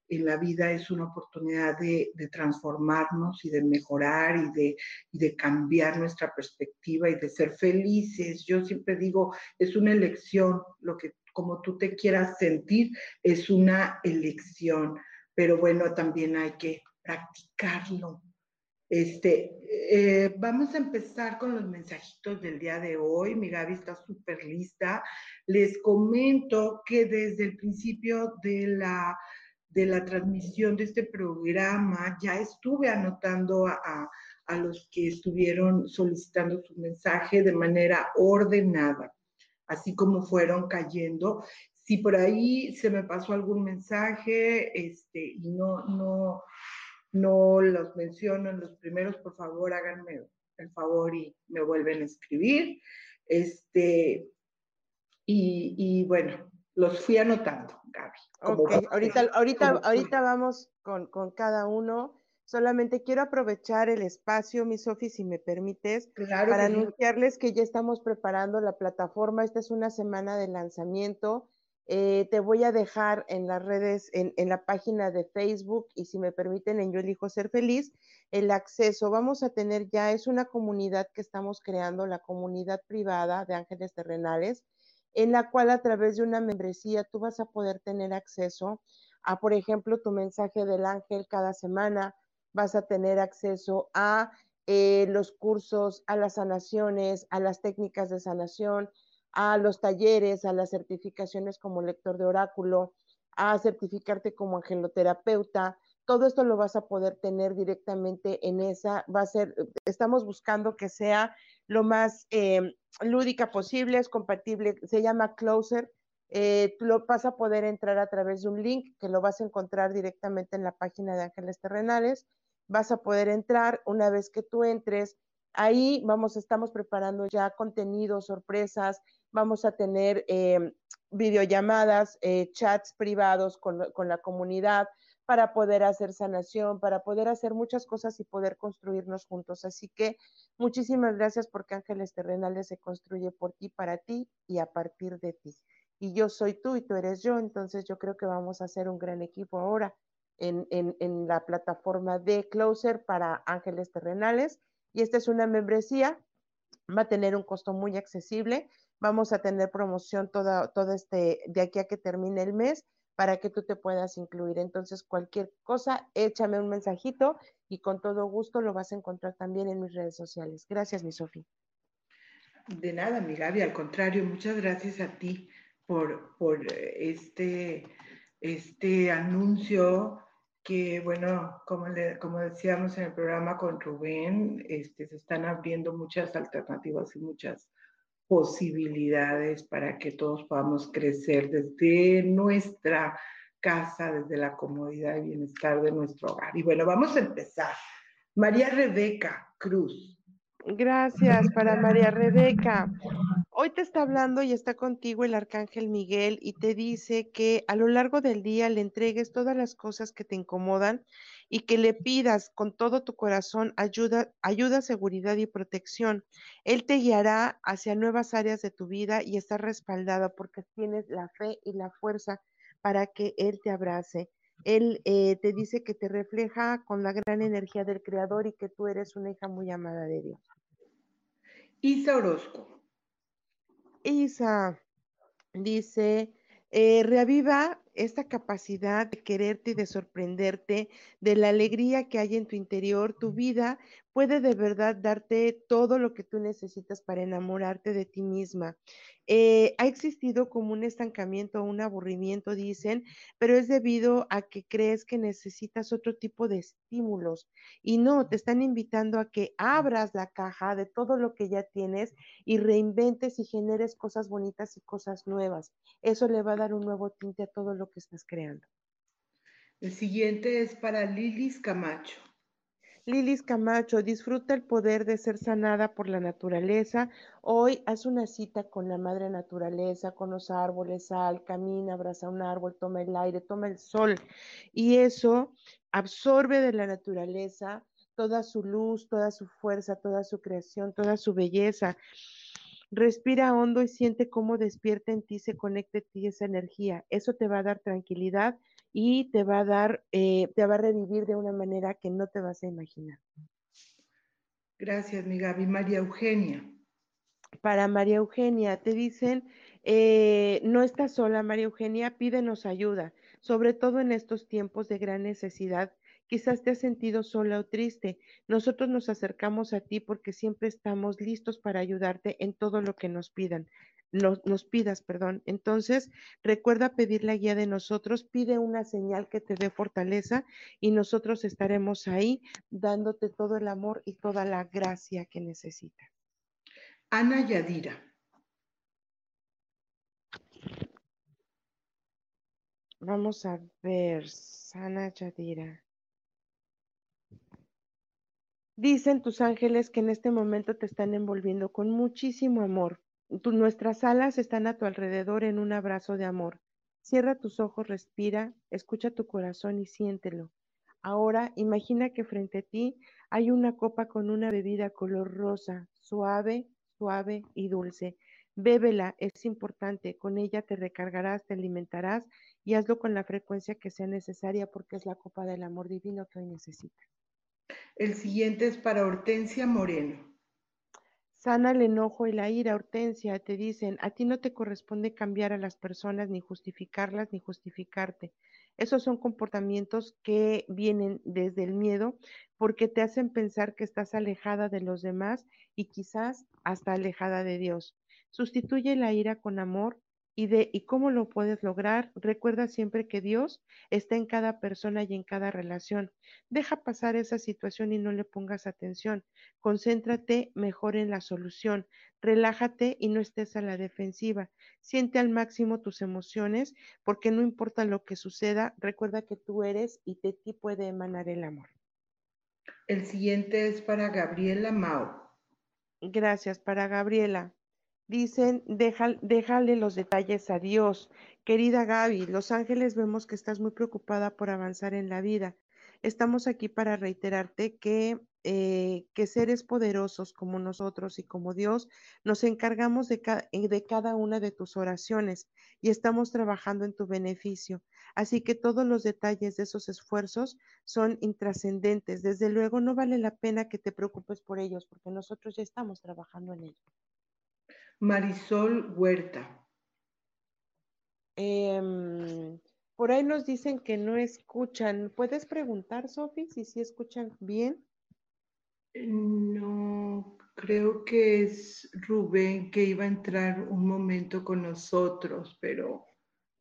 en la vida es una oportunidad de, transformarnos y de mejorar y de, y de cambiar nuestra perspectiva y de ser felices. Yo siempre digo, es una elección, lo que como tú te quieras sentir es una elección, pero bueno, también hay que practicarlo, este, eh, vamos a empezar con los mensajitos del día de hoy. Mi Gaby está súper lista. Les comento que desde el principio de la, de la transmisión de este programa ya estuve anotando a, a los que estuvieron solicitando su mensaje de manera ordenada, así como fueron cayendo. Si por ahí se me pasó algún mensaje este, y no, no, no los menciono en los primeros, por favor háganme el favor y me vuelven a escribir. Este, y, bueno, los fui anotando, Gaby. Ok, ahorita, ahorita, ahorita vamos con, con, cada uno. Solamente quiero aprovechar el espacio, mi Sofi, si me permites, para anunciarles que ya estamos preparando la plataforma. Esta es una semana de lanzamiento Eh, te voy a dejar en las redes, en, en, la página de Facebook y si me permiten en Yo Elijo Ser Feliz, el acceso. Vamos a tener ya, es una comunidad que estamos creando, la comunidad privada de ángeles terrenales, en la cual a través de una membresía tú vas a poder tener acceso a, por ejemplo, tu mensaje del ángel cada semana, vas a tener acceso a eh, los cursos, a las sanaciones, a las técnicas de sanación, a los talleres, a las certificaciones como lector de oráculo, a certificarte como angeloterapeuta. Todo esto lo vas a poder tener directamente en esa. Va a ser, estamos buscando que sea lo más eh, lúdica posible, es compatible, se llama Closer. Eh, tú lo vas a poder entrar a través de un link que lo vas a encontrar directamente en la página de Ángeles Terrenales. Vas a poder entrar una vez que tú entres. Ahí vamos, estamos preparando ya contenidos, sorpresas, vamos a tener eh, videollamadas, eh, chats privados con, con, la comunidad para poder hacer sanación, para poder hacer muchas cosas y poder construirnos juntos. Así que muchísimas gracias porque Ángeles Terrenales se construye por ti, para ti y a partir de ti. Y yo soy tú y tú eres yo, entonces yo creo que vamos a hacer un gran equipo ahora en, en, en la plataforma de Closer para Ángeles Terrenales. Y esta es una membresía, va a tener un costo muy accesible Vamos a tener promoción toda, todo este, de aquí a que termine el mes para que tú te puedas incluir. Entonces, cualquier cosa, échame un mensajito y con todo gusto lo vas a encontrar también en mis redes sociales. Gracias, mi Sofía. De nada, mi Gaby, al contrario, muchas gracias a ti por, por este, este anuncio que, bueno, como, le, como decíamos en el programa con Rubén, este, se están abriendo muchas alternativas y muchas posibilidades para que todos podamos crecer desde nuestra casa, desde la comodidad y bienestar de nuestro hogar. Y bueno, vamos a empezar. María Rebeca Cruz. Gracias para María Rebeca. Hoy te está hablando y está contigo el arcángel Miguel y te dice que a lo largo del día le entregues todas las cosas que te incomodan y que le pidas con todo tu corazón ayuda, ayuda, seguridad y protección. Él te guiará hacia nuevas áreas de tu vida y está respaldada porque tienes la fe y la fuerza para que Él te abrace. Él eh, te dice que te refleja con la gran energía del Creador y que tú eres una hija muy amada de Dios. Isa Orozco. Isa dice, eh, reaviva esta capacidad de quererte y de sorprenderte, de la alegría que hay en tu interior, tu vida puede de verdad darte todo lo que tú necesitas para enamorarte de ti misma. Eh, ha existido como un estancamiento, un aburrimiento, dicen, pero es debido a que crees que necesitas otro tipo de estímulos. Y no, te están invitando a que abras la caja de todo lo que ya tienes y reinventes y generes cosas bonitas y cosas nuevas. Eso le va a dar un nuevo tinte a todo lo que estás creando. El siguiente es para Lilis Camacho. Lilis Camacho, disfruta el poder de ser sanada por la naturaleza. Hoy haz una cita con la madre naturaleza, con los árboles, sal, camina, abraza un árbol, toma el aire, toma el sol. Y eso absorbe de la naturaleza toda su luz, toda su fuerza, toda su creación, toda su belleza. Respira hondo y siente cómo despierta en ti, se conecta en ti esa energía. Eso te va a dar tranquilidad y te va a dar, eh, te va a revivir de una manera que no te vas a imaginar. Gracias, mi Gaby. María Eugenia. Para María Eugenia, te dicen, eh, no estás sola, María Eugenia, pídenos ayuda, sobre todo en estos tiempos de gran necesidad. Quizás te has sentido sola o triste. Nosotros nos acercamos a ti porque siempre estamos listos para ayudarte en todo lo que nos pidan nos, pidas, perdón. Entonces, recuerda pedir la guía de nosotros, pide una señal que te dé fortaleza y nosotros estaremos ahí dándote todo el amor y toda la gracia que necesitas. Ana Yadira. Vamos a ver, Ana Yadira. Dicen tus ángeles que en este momento te están envolviendo con muchísimo amor, nuestras alas están a tu alrededor en un abrazo de amor. Cierra tus ojos, respira, escucha tu corazón y siéntelo. Ahora imagina que frente a ti hay una copa con una bebida color rosa, suave, suave y dulce. Bébela, es importante, con ella te recargarás, te alimentarás y hazlo con la frecuencia que sea necesaria porque es la copa del amor divino que hoy necesitas. El siguiente es para Hortensia Moreno. Sana el enojo y la ira, Hortensia, te dicen, a ti no te corresponde cambiar a las personas, ni justificarlas, ni justificarte. Esos son comportamientos que vienen desde el miedo porque te hacen pensar que estás alejada de los demás y quizás hasta alejada de Dios. Sustituye la ira con amor y de y cómo lo puedes lograr. Recuerda siempre que Dios está en cada persona y en cada relación. Deja pasar esa situación y no le pongas atención. Concéntrate mejor en la solución. Relájate y no estés a la defensiva. Siente al máximo tus emociones porque no importa lo que suceda, recuerda que tú eres y de ti puede emanar el amor. El siguiente es para Gabriela Mao. Gracias para Gabriela. Dicen, déjale los detalles a Dios. Querida Gaby, Los Ángeles vemos que estás muy preocupada por avanzar en la vida. Estamos aquí para reiterarte que, eh, que seres poderosos como nosotros y como Dios nos encargamos de, de cada una de tus oraciones y estamos trabajando en tu beneficio. Así que todos los detalles de esos esfuerzos son intrascendentes. Desde luego no vale la pena que te preocupes por ellos porque nosotros ya estamos trabajando en ellos. Marisol Huerta. Em, por ahí nos dicen que no escuchan. ¿Puedes preguntar, Sofi, si sí escuchan bien? No, creo que es Rubén que iba a entrar un momento con nosotros, pero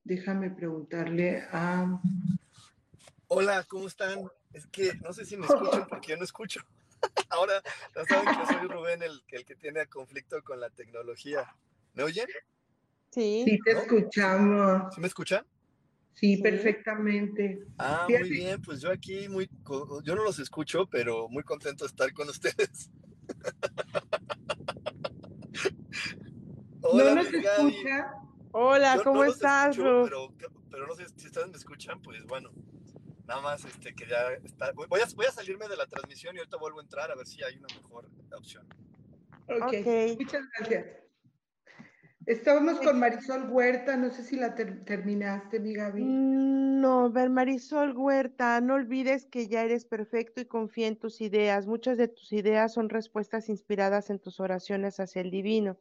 déjame preguntarle a... Hola, ¿cómo están? Es que no sé si me escuchan porque yo no escucho. Ahora ya saben que soy Rubén el, el, que tiene conflicto con la tecnología. ¿Me oyen? Sí. Sí, te escuchamos. ¿Sí me escuchan? Sí, perfectamente. Ah, muy bien, pues yo aquí muy, yo no los escucho, pero muy contento de estar con ustedes. Hola, ¿No nos escucha? Hola, ¿cómo estás, pero, pero no sé si ustedes me escuchan, pues bueno. Nada más este, que ya está. Voy a, voy a salirme de la transmisión y ahorita vuelvo a entrar a ver si hay una mejor opción. Ok, okay. muchas gracias. Estábamos con Marisol Huerta, no sé si la ter terminaste, mi Gaby. Mm, no, ver, Marisol Huerta, no olvides que ya eres perfecto y confía en tus ideas. Muchas de tus ideas son respuestas inspiradas en tus oraciones hacia el divino.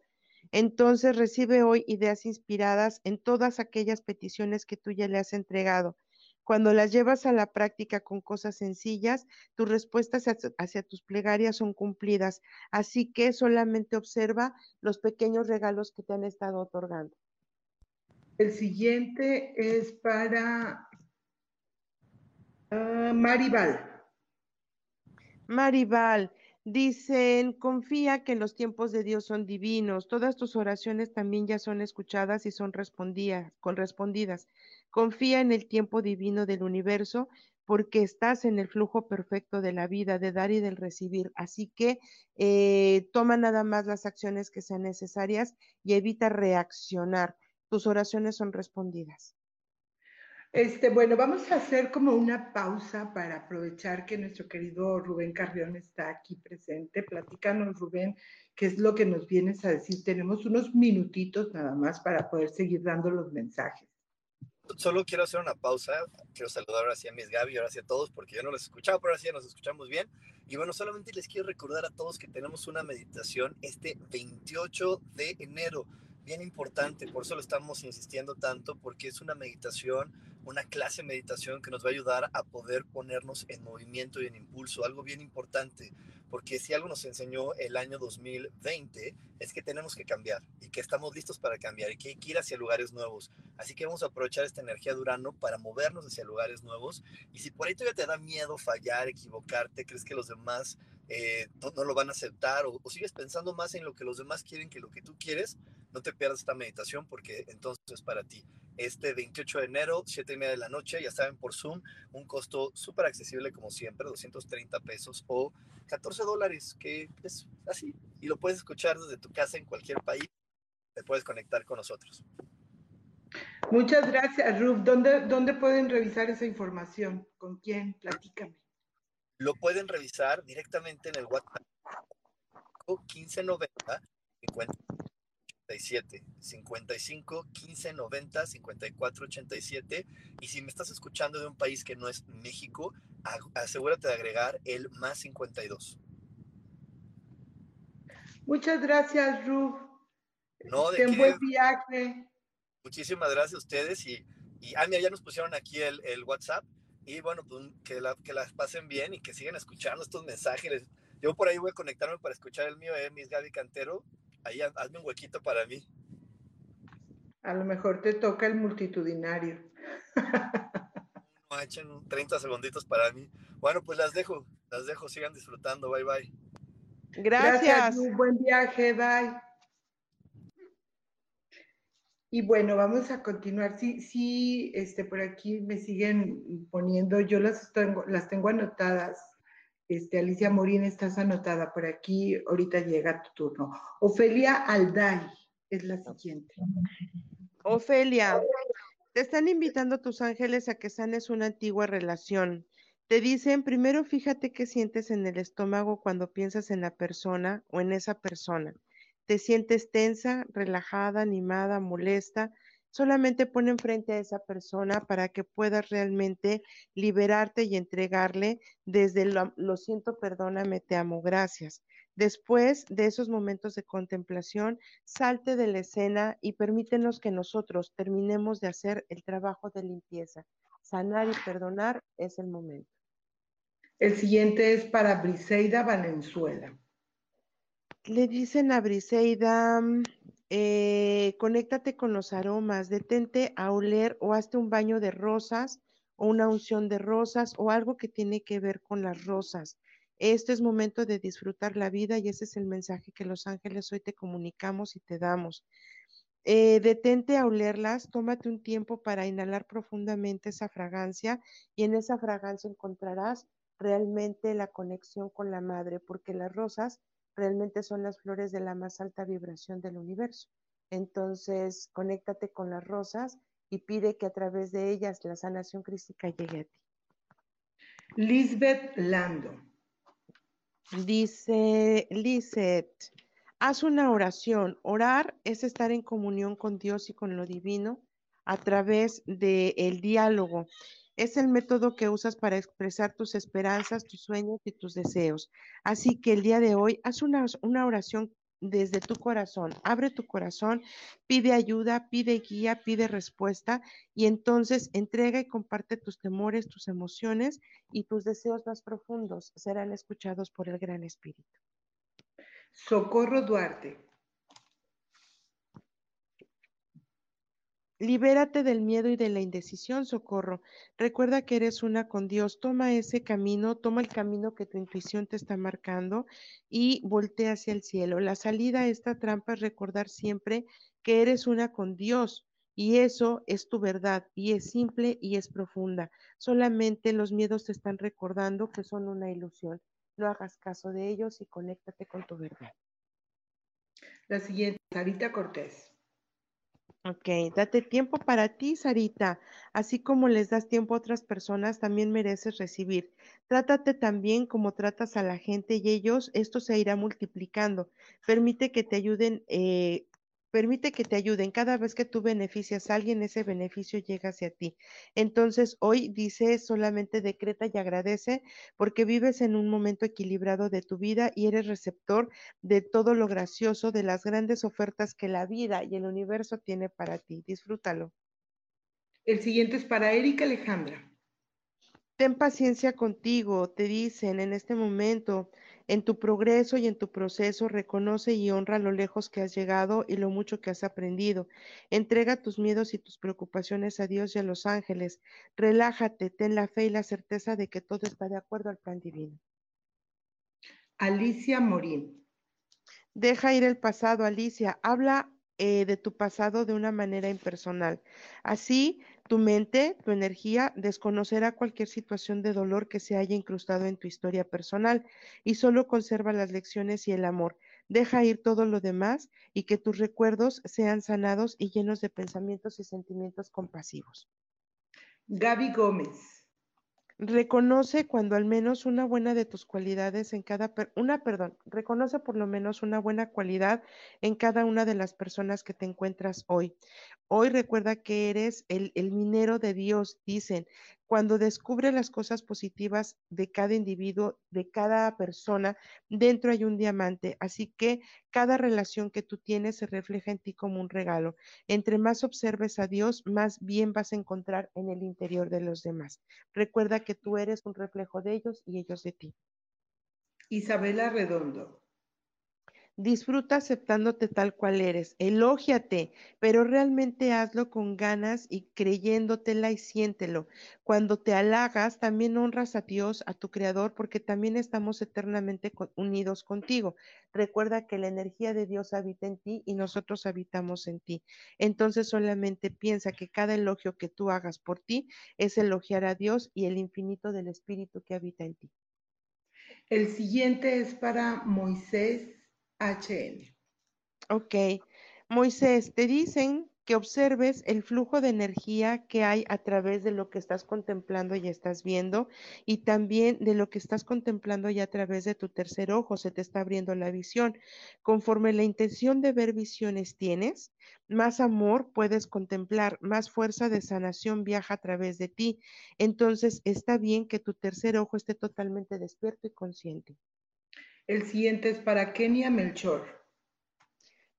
Entonces recibe hoy ideas inspiradas en todas aquellas peticiones que tú ya le has entregado. Cuando las llevas a la práctica con cosas sencillas, tus respuestas hacia, tus plegarias son cumplidas. Así que solamente observa los pequeños regalos que te han estado otorgando. El siguiente es para uh, Maribal. Maribal, Dicen, confía que los tiempos de Dios son divinos. Todas tus oraciones también ya son escuchadas y son correspondidas. Confía en el tiempo divino del universo porque estás en el flujo perfecto de la vida, de dar y del recibir. Así que eh, toma nada más las acciones que sean necesarias y evita reaccionar. Tus oraciones son respondidas. Este, bueno, vamos a hacer como una pausa para aprovechar que nuestro querido Rubén Carrión está aquí presente. Platícanos, Rubén, qué es lo que nos vienes a decir. Tenemos unos minutitos nada más para poder seguir dando los mensajes. Solo quiero hacer una pausa. Quiero saludar ahora sí a mis Gaby, ahora sí a todos, porque yo no les escuchaba, pero ahora sí nos escuchamos bien. Y bueno, solamente les quiero recordar a todos que tenemos una meditación este 28 de enero bien importante, por eso lo estamos insistiendo tanto, porque es una meditación, una clase de meditación que nos va a ayudar a poder ponernos en movimiento y en impulso, algo bien importante, porque si algo nos enseñó el año 2020 es que tenemos que cambiar y que estamos listos para cambiar y que hay que ir hacia lugares nuevos. Así que vamos a aprovechar esta energía de Urano para movernos hacia lugares nuevos. Y si por ahí todavía te da miedo fallar, equivocarte, crees que los demás eh, no, lo van a aceptar o, o, sigues pensando más en lo que los demás quieren que lo que tú quieres, no te pierdas esta meditación porque entonces es para ti. Este 28 de enero, 7 y media de la noche, ya saben, por Zoom, un costo súper accesible como siempre, 230 pesos o 14 dólares, que es así. Y lo puedes escuchar desde tu casa en cualquier país, te puedes conectar con nosotros. Muchas gracias, Ruf. ¿Dónde, ¿Dónde pueden revisar esa información? ¿Con quién? Platícame lo pueden revisar directamente en el WhatsApp 1590 50 87 55 15 90 54 87 y si me estás escuchando de un país que no es México, asegúrate de agregar el más 52. Muchas gracias, Ru. No, de Ten buen viaje. Muchísimas gracias a ustedes y, y ah, ya nos pusieron aquí el, el WhatsApp y bueno, pues que, la, que las pasen bien y que sigan escuchando estos mensajes. Yo por ahí voy a conectarme para escuchar el mío, eh, Miss Gaby Cantero. Ahí hazme un huequito para mí. A lo mejor te toca el multitudinario. No, echen 30 segunditos para mí. Bueno, pues las dejo, las dejo, sigan disfrutando. Bye, bye. Gracias. Gracias buen viaje, bye. Y bueno, vamos a continuar. Sí, sí, este, por aquí me siguen poniendo, yo las tengo, las tengo anotadas. Este, Alicia Morín, estás anotada por aquí, ahorita llega tu turno. Ofelia Alday es la siguiente. Ofelia, te están invitando tus ángeles a que sanes una antigua relación. Te dicen, primero fíjate qué sientes en el estómago cuando piensas en la persona o en esa persona. Te sientes tensa, relajada, animada, molesta. Solamente pon enfrente a esa persona para que puedas realmente liberarte y entregarle desde lo, lo siento, perdóname, te amo, gracias. Después de esos momentos de contemplación, salte de la escena y permítenos que nosotros terminemos de hacer el trabajo de limpieza. Sanar y perdonar es el momento. El siguiente es para Briseida Valenzuela. Le dicen a Briseida, eh, conéctate con los aromas, detente a oler o hazte un baño de rosas o una unción de rosas o algo que tiene que ver con las rosas. Este es momento de disfrutar la vida y ese es el mensaje que los ángeles hoy te comunicamos y te damos. Eh, detente a olerlas, tómate un tiempo para inhalar profundamente esa fragancia y en esa fragancia encontrarás realmente la conexión con la madre, porque las rosas realmente son las flores de la más alta vibración del universo. Entonces, conéctate con las rosas y pide que a través de ellas la sanación crística llegue a ti. Lisbeth Lando. Dice Lisbeth, haz una oración. Orar es estar en comunión con Dios y con lo divino a través del diálogo. Es el método que usas para expresar tus esperanzas, tus sueños y tus deseos. Así que el día de hoy haz una, una oración desde tu corazón. Abre tu corazón, pide ayuda, pide guía, pide respuesta y entonces entrega y comparte tus temores, tus emociones y tus deseos más profundos serán escuchados por el Gran Espíritu. Socorro Duarte. Libérate del miedo y de la indecisión, socorro. Recuerda que eres una con Dios. Toma ese camino, toma el camino que tu intuición te está marcando y voltea hacia el cielo. La salida a esta trampa es recordar siempre que eres una con Dios. Y eso es tu verdad, y es simple y es profunda. Solamente los miedos te están recordando que son una ilusión. No hagas caso de ellos y conéctate con tu verdad. La siguiente, Sarita Cortés. Ok, date tiempo para ti, Sarita. Así como les das tiempo a otras personas, también mereces recibir. Trátate también como tratas a la gente y ellos, esto se irá multiplicando. Permite que te ayuden eh, Permite que te ayuden. Cada vez que tú beneficias a alguien, ese beneficio llega hacia ti. Entonces, hoy dice solamente decreta y agradece porque vives en un momento equilibrado de tu vida y eres receptor de todo lo gracioso, de las grandes ofertas que la vida y el universo tiene para ti. Disfrútalo. El siguiente es para Erika Alejandra. Ten paciencia contigo, te dicen en este momento. En tu progreso y en tu proceso, reconoce y honra lo lejos que has llegado y lo mucho que has aprendido. Entrega tus miedos y tus preocupaciones a Dios y a los ángeles. Relájate, ten la fe y la certeza de que todo está de acuerdo al plan divino. Alicia Morín. Deja ir el pasado, Alicia. Habla eh, de tu pasado de una manera impersonal. Así, tu mente, tu energía, desconocerá cualquier situación de dolor que se haya incrustado en tu historia personal y solo conserva las lecciones y el amor. Deja ir todo lo demás y que tus recuerdos sean sanados y llenos de pensamientos y sentimientos compasivos. Gaby Gómez. Reconoce cuando al menos una buena de tus cualidades en cada, una, perdón, reconoce por lo menos una buena cualidad en cada una de las personas que te encuentras hoy. Hoy recuerda que eres el, el minero de Dios, dicen. Cuando descubre las cosas positivas de cada individuo, de cada persona, dentro hay un diamante. Así que cada relación que tú tienes se refleja en ti como un regalo. Entre más observes a Dios, más bien vas a encontrar en el interior de los demás. Recuerda que tú eres un reflejo de ellos y ellos de ti. Isabela Redondo. Disfruta aceptándote tal cual eres, elógiate, pero realmente hazlo con ganas y creyéndotela y siéntelo. Cuando te halagas, también honras a Dios, a tu Creador, porque también estamos eternamente unidos contigo. Recuerda que la energía de Dios habita en ti y nosotros habitamos en ti. Entonces solamente piensa que cada elogio que tú hagas por ti es elogiar a Dios y el infinito del Espíritu que habita en ti. El siguiente es para Moisés HN. Ok. Moisés, te dicen que observes el flujo de energía que hay a través de lo que estás contemplando y estás viendo y también de lo que estás contemplando y a través de tu tercer ojo se te está abriendo la visión. Conforme la intención de ver visiones tienes, más amor puedes contemplar, más fuerza de sanación viaja a través de ti. Entonces está bien que tu tercer ojo esté totalmente despierto y consciente. El siguiente es para Kenia Melchor.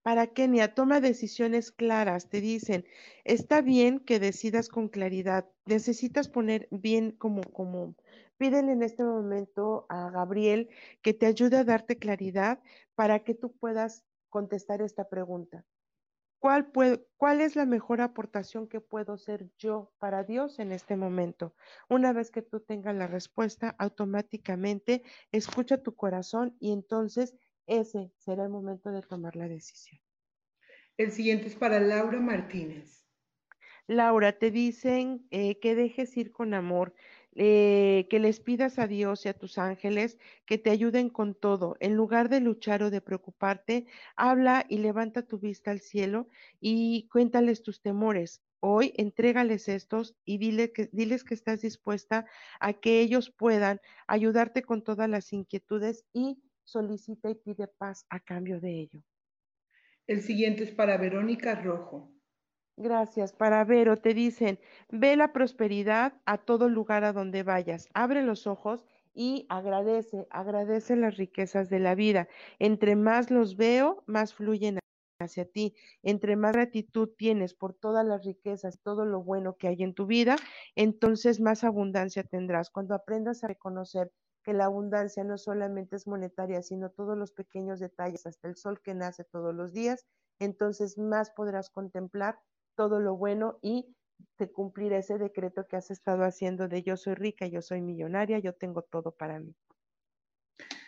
Para Kenia, toma decisiones claras. Te dicen, está bien que decidas con claridad. Necesitas poner bien como, como, pídele en este momento a Gabriel que te ayude a darte claridad para que tú puedas contestar esta pregunta. ¿Cuál, ¿Cuál es la mejor aportación que puedo ser yo para Dios en este momento? Una vez que tú tengas la respuesta, automáticamente escucha tu corazón y entonces ese será el momento de tomar la decisión. El siguiente es para Laura Martínez. Laura, te dicen eh, que dejes ir con amor, eh, que les pidas a Dios y a tus ángeles que te ayuden con todo. En lugar de luchar o de preocuparte, habla y levanta tu vista al cielo y cuéntales tus temores. Hoy entrégales estos y dile que, diles que estás dispuesta a que ellos puedan ayudarte con todas las inquietudes y solicita y pide paz a cambio de ello. El siguiente es para Verónica Rojo. Gracias. Para Vero te dicen, ve la prosperidad a todo lugar a donde vayas. Abre los ojos y agradece, agradece las riquezas de la vida. Entre más los veo, más fluyen hacia ti. Entre más gratitud tienes por todas las riquezas, todo lo bueno que hay en tu vida, entonces más abundancia tendrás. Cuando aprendas a reconocer que la abundancia no solamente es monetaria, sino todos los pequeños detalles, hasta el sol que nace todos los días, entonces más podrás contemplar todo lo bueno y te cumplir ese decreto que has estado haciendo de yo soy rica, yo soy millonaria, yo tengo todo para mí.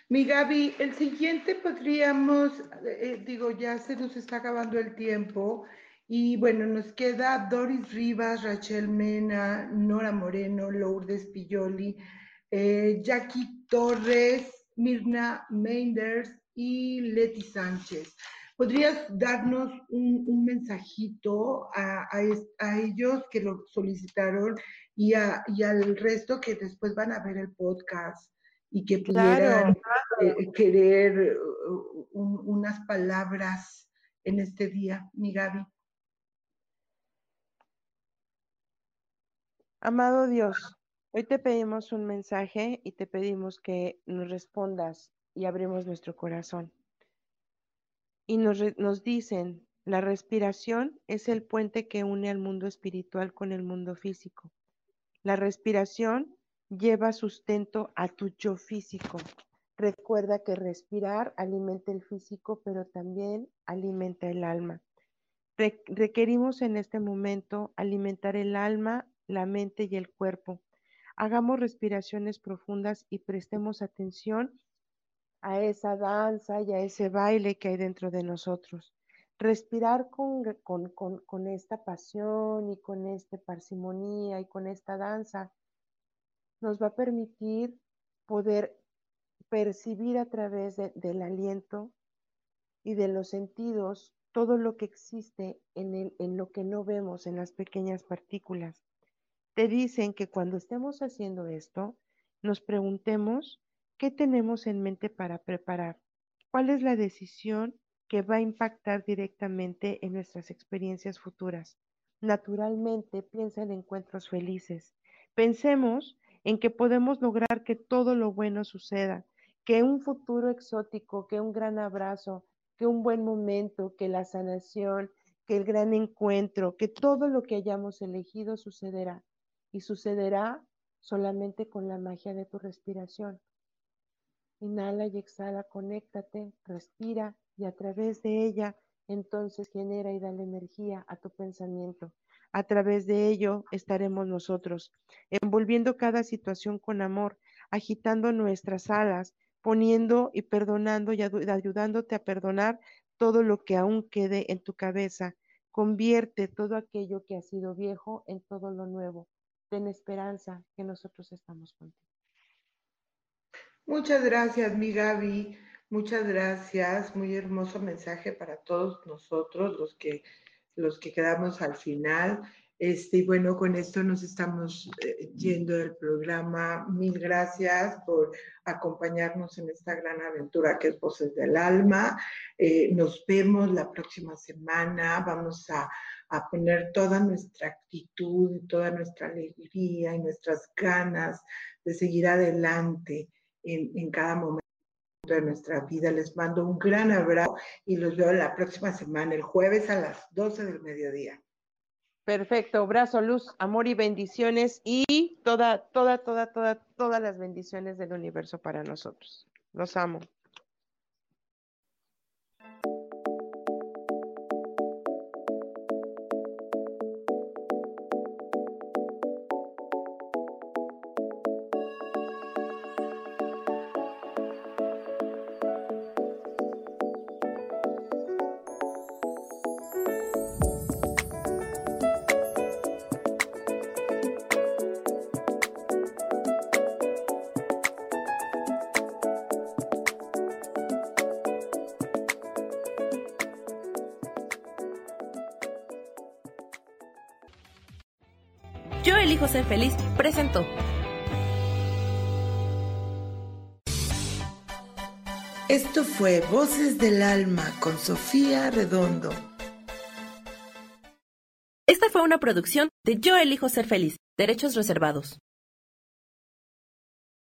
Mi Gaby, el siguiente podríamos, eh, digo, ya se nos está acabando el tiempo y bueno, nos queda Doris Rivas, Rachel Mena, Nora Moreno, Lourdes Pilloli, eh, Jackie Torres, Mirna Meinders y Leti Sánchez. ¿Podrías darnos un, mensajito a, ellos que lo solicitaron y, al resto que después van a ver el podcast y que pudieran eh, querer uh, unas palabras en este día, mi Gaby? Amado Dios, hoy te pedimos un mensaje y te pedimos que nos respondas y abrimos nuestro corazón y nos, dicen, la respiración es el puente que une al mundo espiritual con el mundo físico. La respiración lleva sustento a tu yo físico. Recuerda que respirar alimenta el físico, pero también alimenta el alma. requerimos en este momento alimentar el alma, la mente y el cuerpo. Hagamos respiraciones profundas y prestemos atención a esa danza y a ese baile que hay dentro de nosotros. Respirar con, con, esta pasión y con esta parsimonía y con esta danza nos va a permitir poder percibir a través del aliento y de los sentidos todo lo que existe en, el, en lo que no vemos, en las pequeñas partículas. te dicen que cuando estemos haciendo esto, nos preguntemos qué tenemos en mente para preparar, cuál es la decisión que va a impactar directamente en nuestras experiencias futuras. Naturalmente, piensa en encuentros felices. Pensemos en que podemos lograr que todo lo bueno suceda, que un futuro exótico, que un gran abrazo, que un buen momento, que la sanación, que el gran encuentro, que todo lo que hayamos elegido sucederá y sucederá solamente con la magia de tu respiración. Inhala y exhala, conéctate, respira y a través de ella entonces genera y dale energía a tu pensamiento. A través de ello estaremos nosotros, envolviendo cada situación con amor, agitando nuestras alas, poniendo y perdonando y ayudándote a perdonar todo lo que aún quede en tu cabeza. Convierte todo aquello que ha sido viejo en todo lo nuevo. Ten esperanza que nosotros estamos contigo. Muchas gracias, mi Gaby. Muchas gracias. Muy hermoso mensaje para todos nosotros, los que, los que quedamos al final. Este, y bueno, con esto nos estamos eh, yendo del programa. Mil gracias por acompañarnos en esta gran aventura que es Voces del Alma. Eh, nos vemos la próxima semana. Vamos a, a, poner toda nuestra actitud, toda nuestra alegría y nuestras ganas de seguir adelante en, cada momento de nuestra vida. Les mando un gran abrazo y los veo la próxima semana, el jueves a las 12 del mediodía. Perfecto, abrazo, luz, amor y bendiciones y toda, toda, toda, toda, todas las bendiciones del universo para nosotros. Los amo. Ser feliz, presento. Esto fue Voces del Alma con Sofía Redondo. Esta fue una producción de Yo elijo ser feliz, derechos reservados.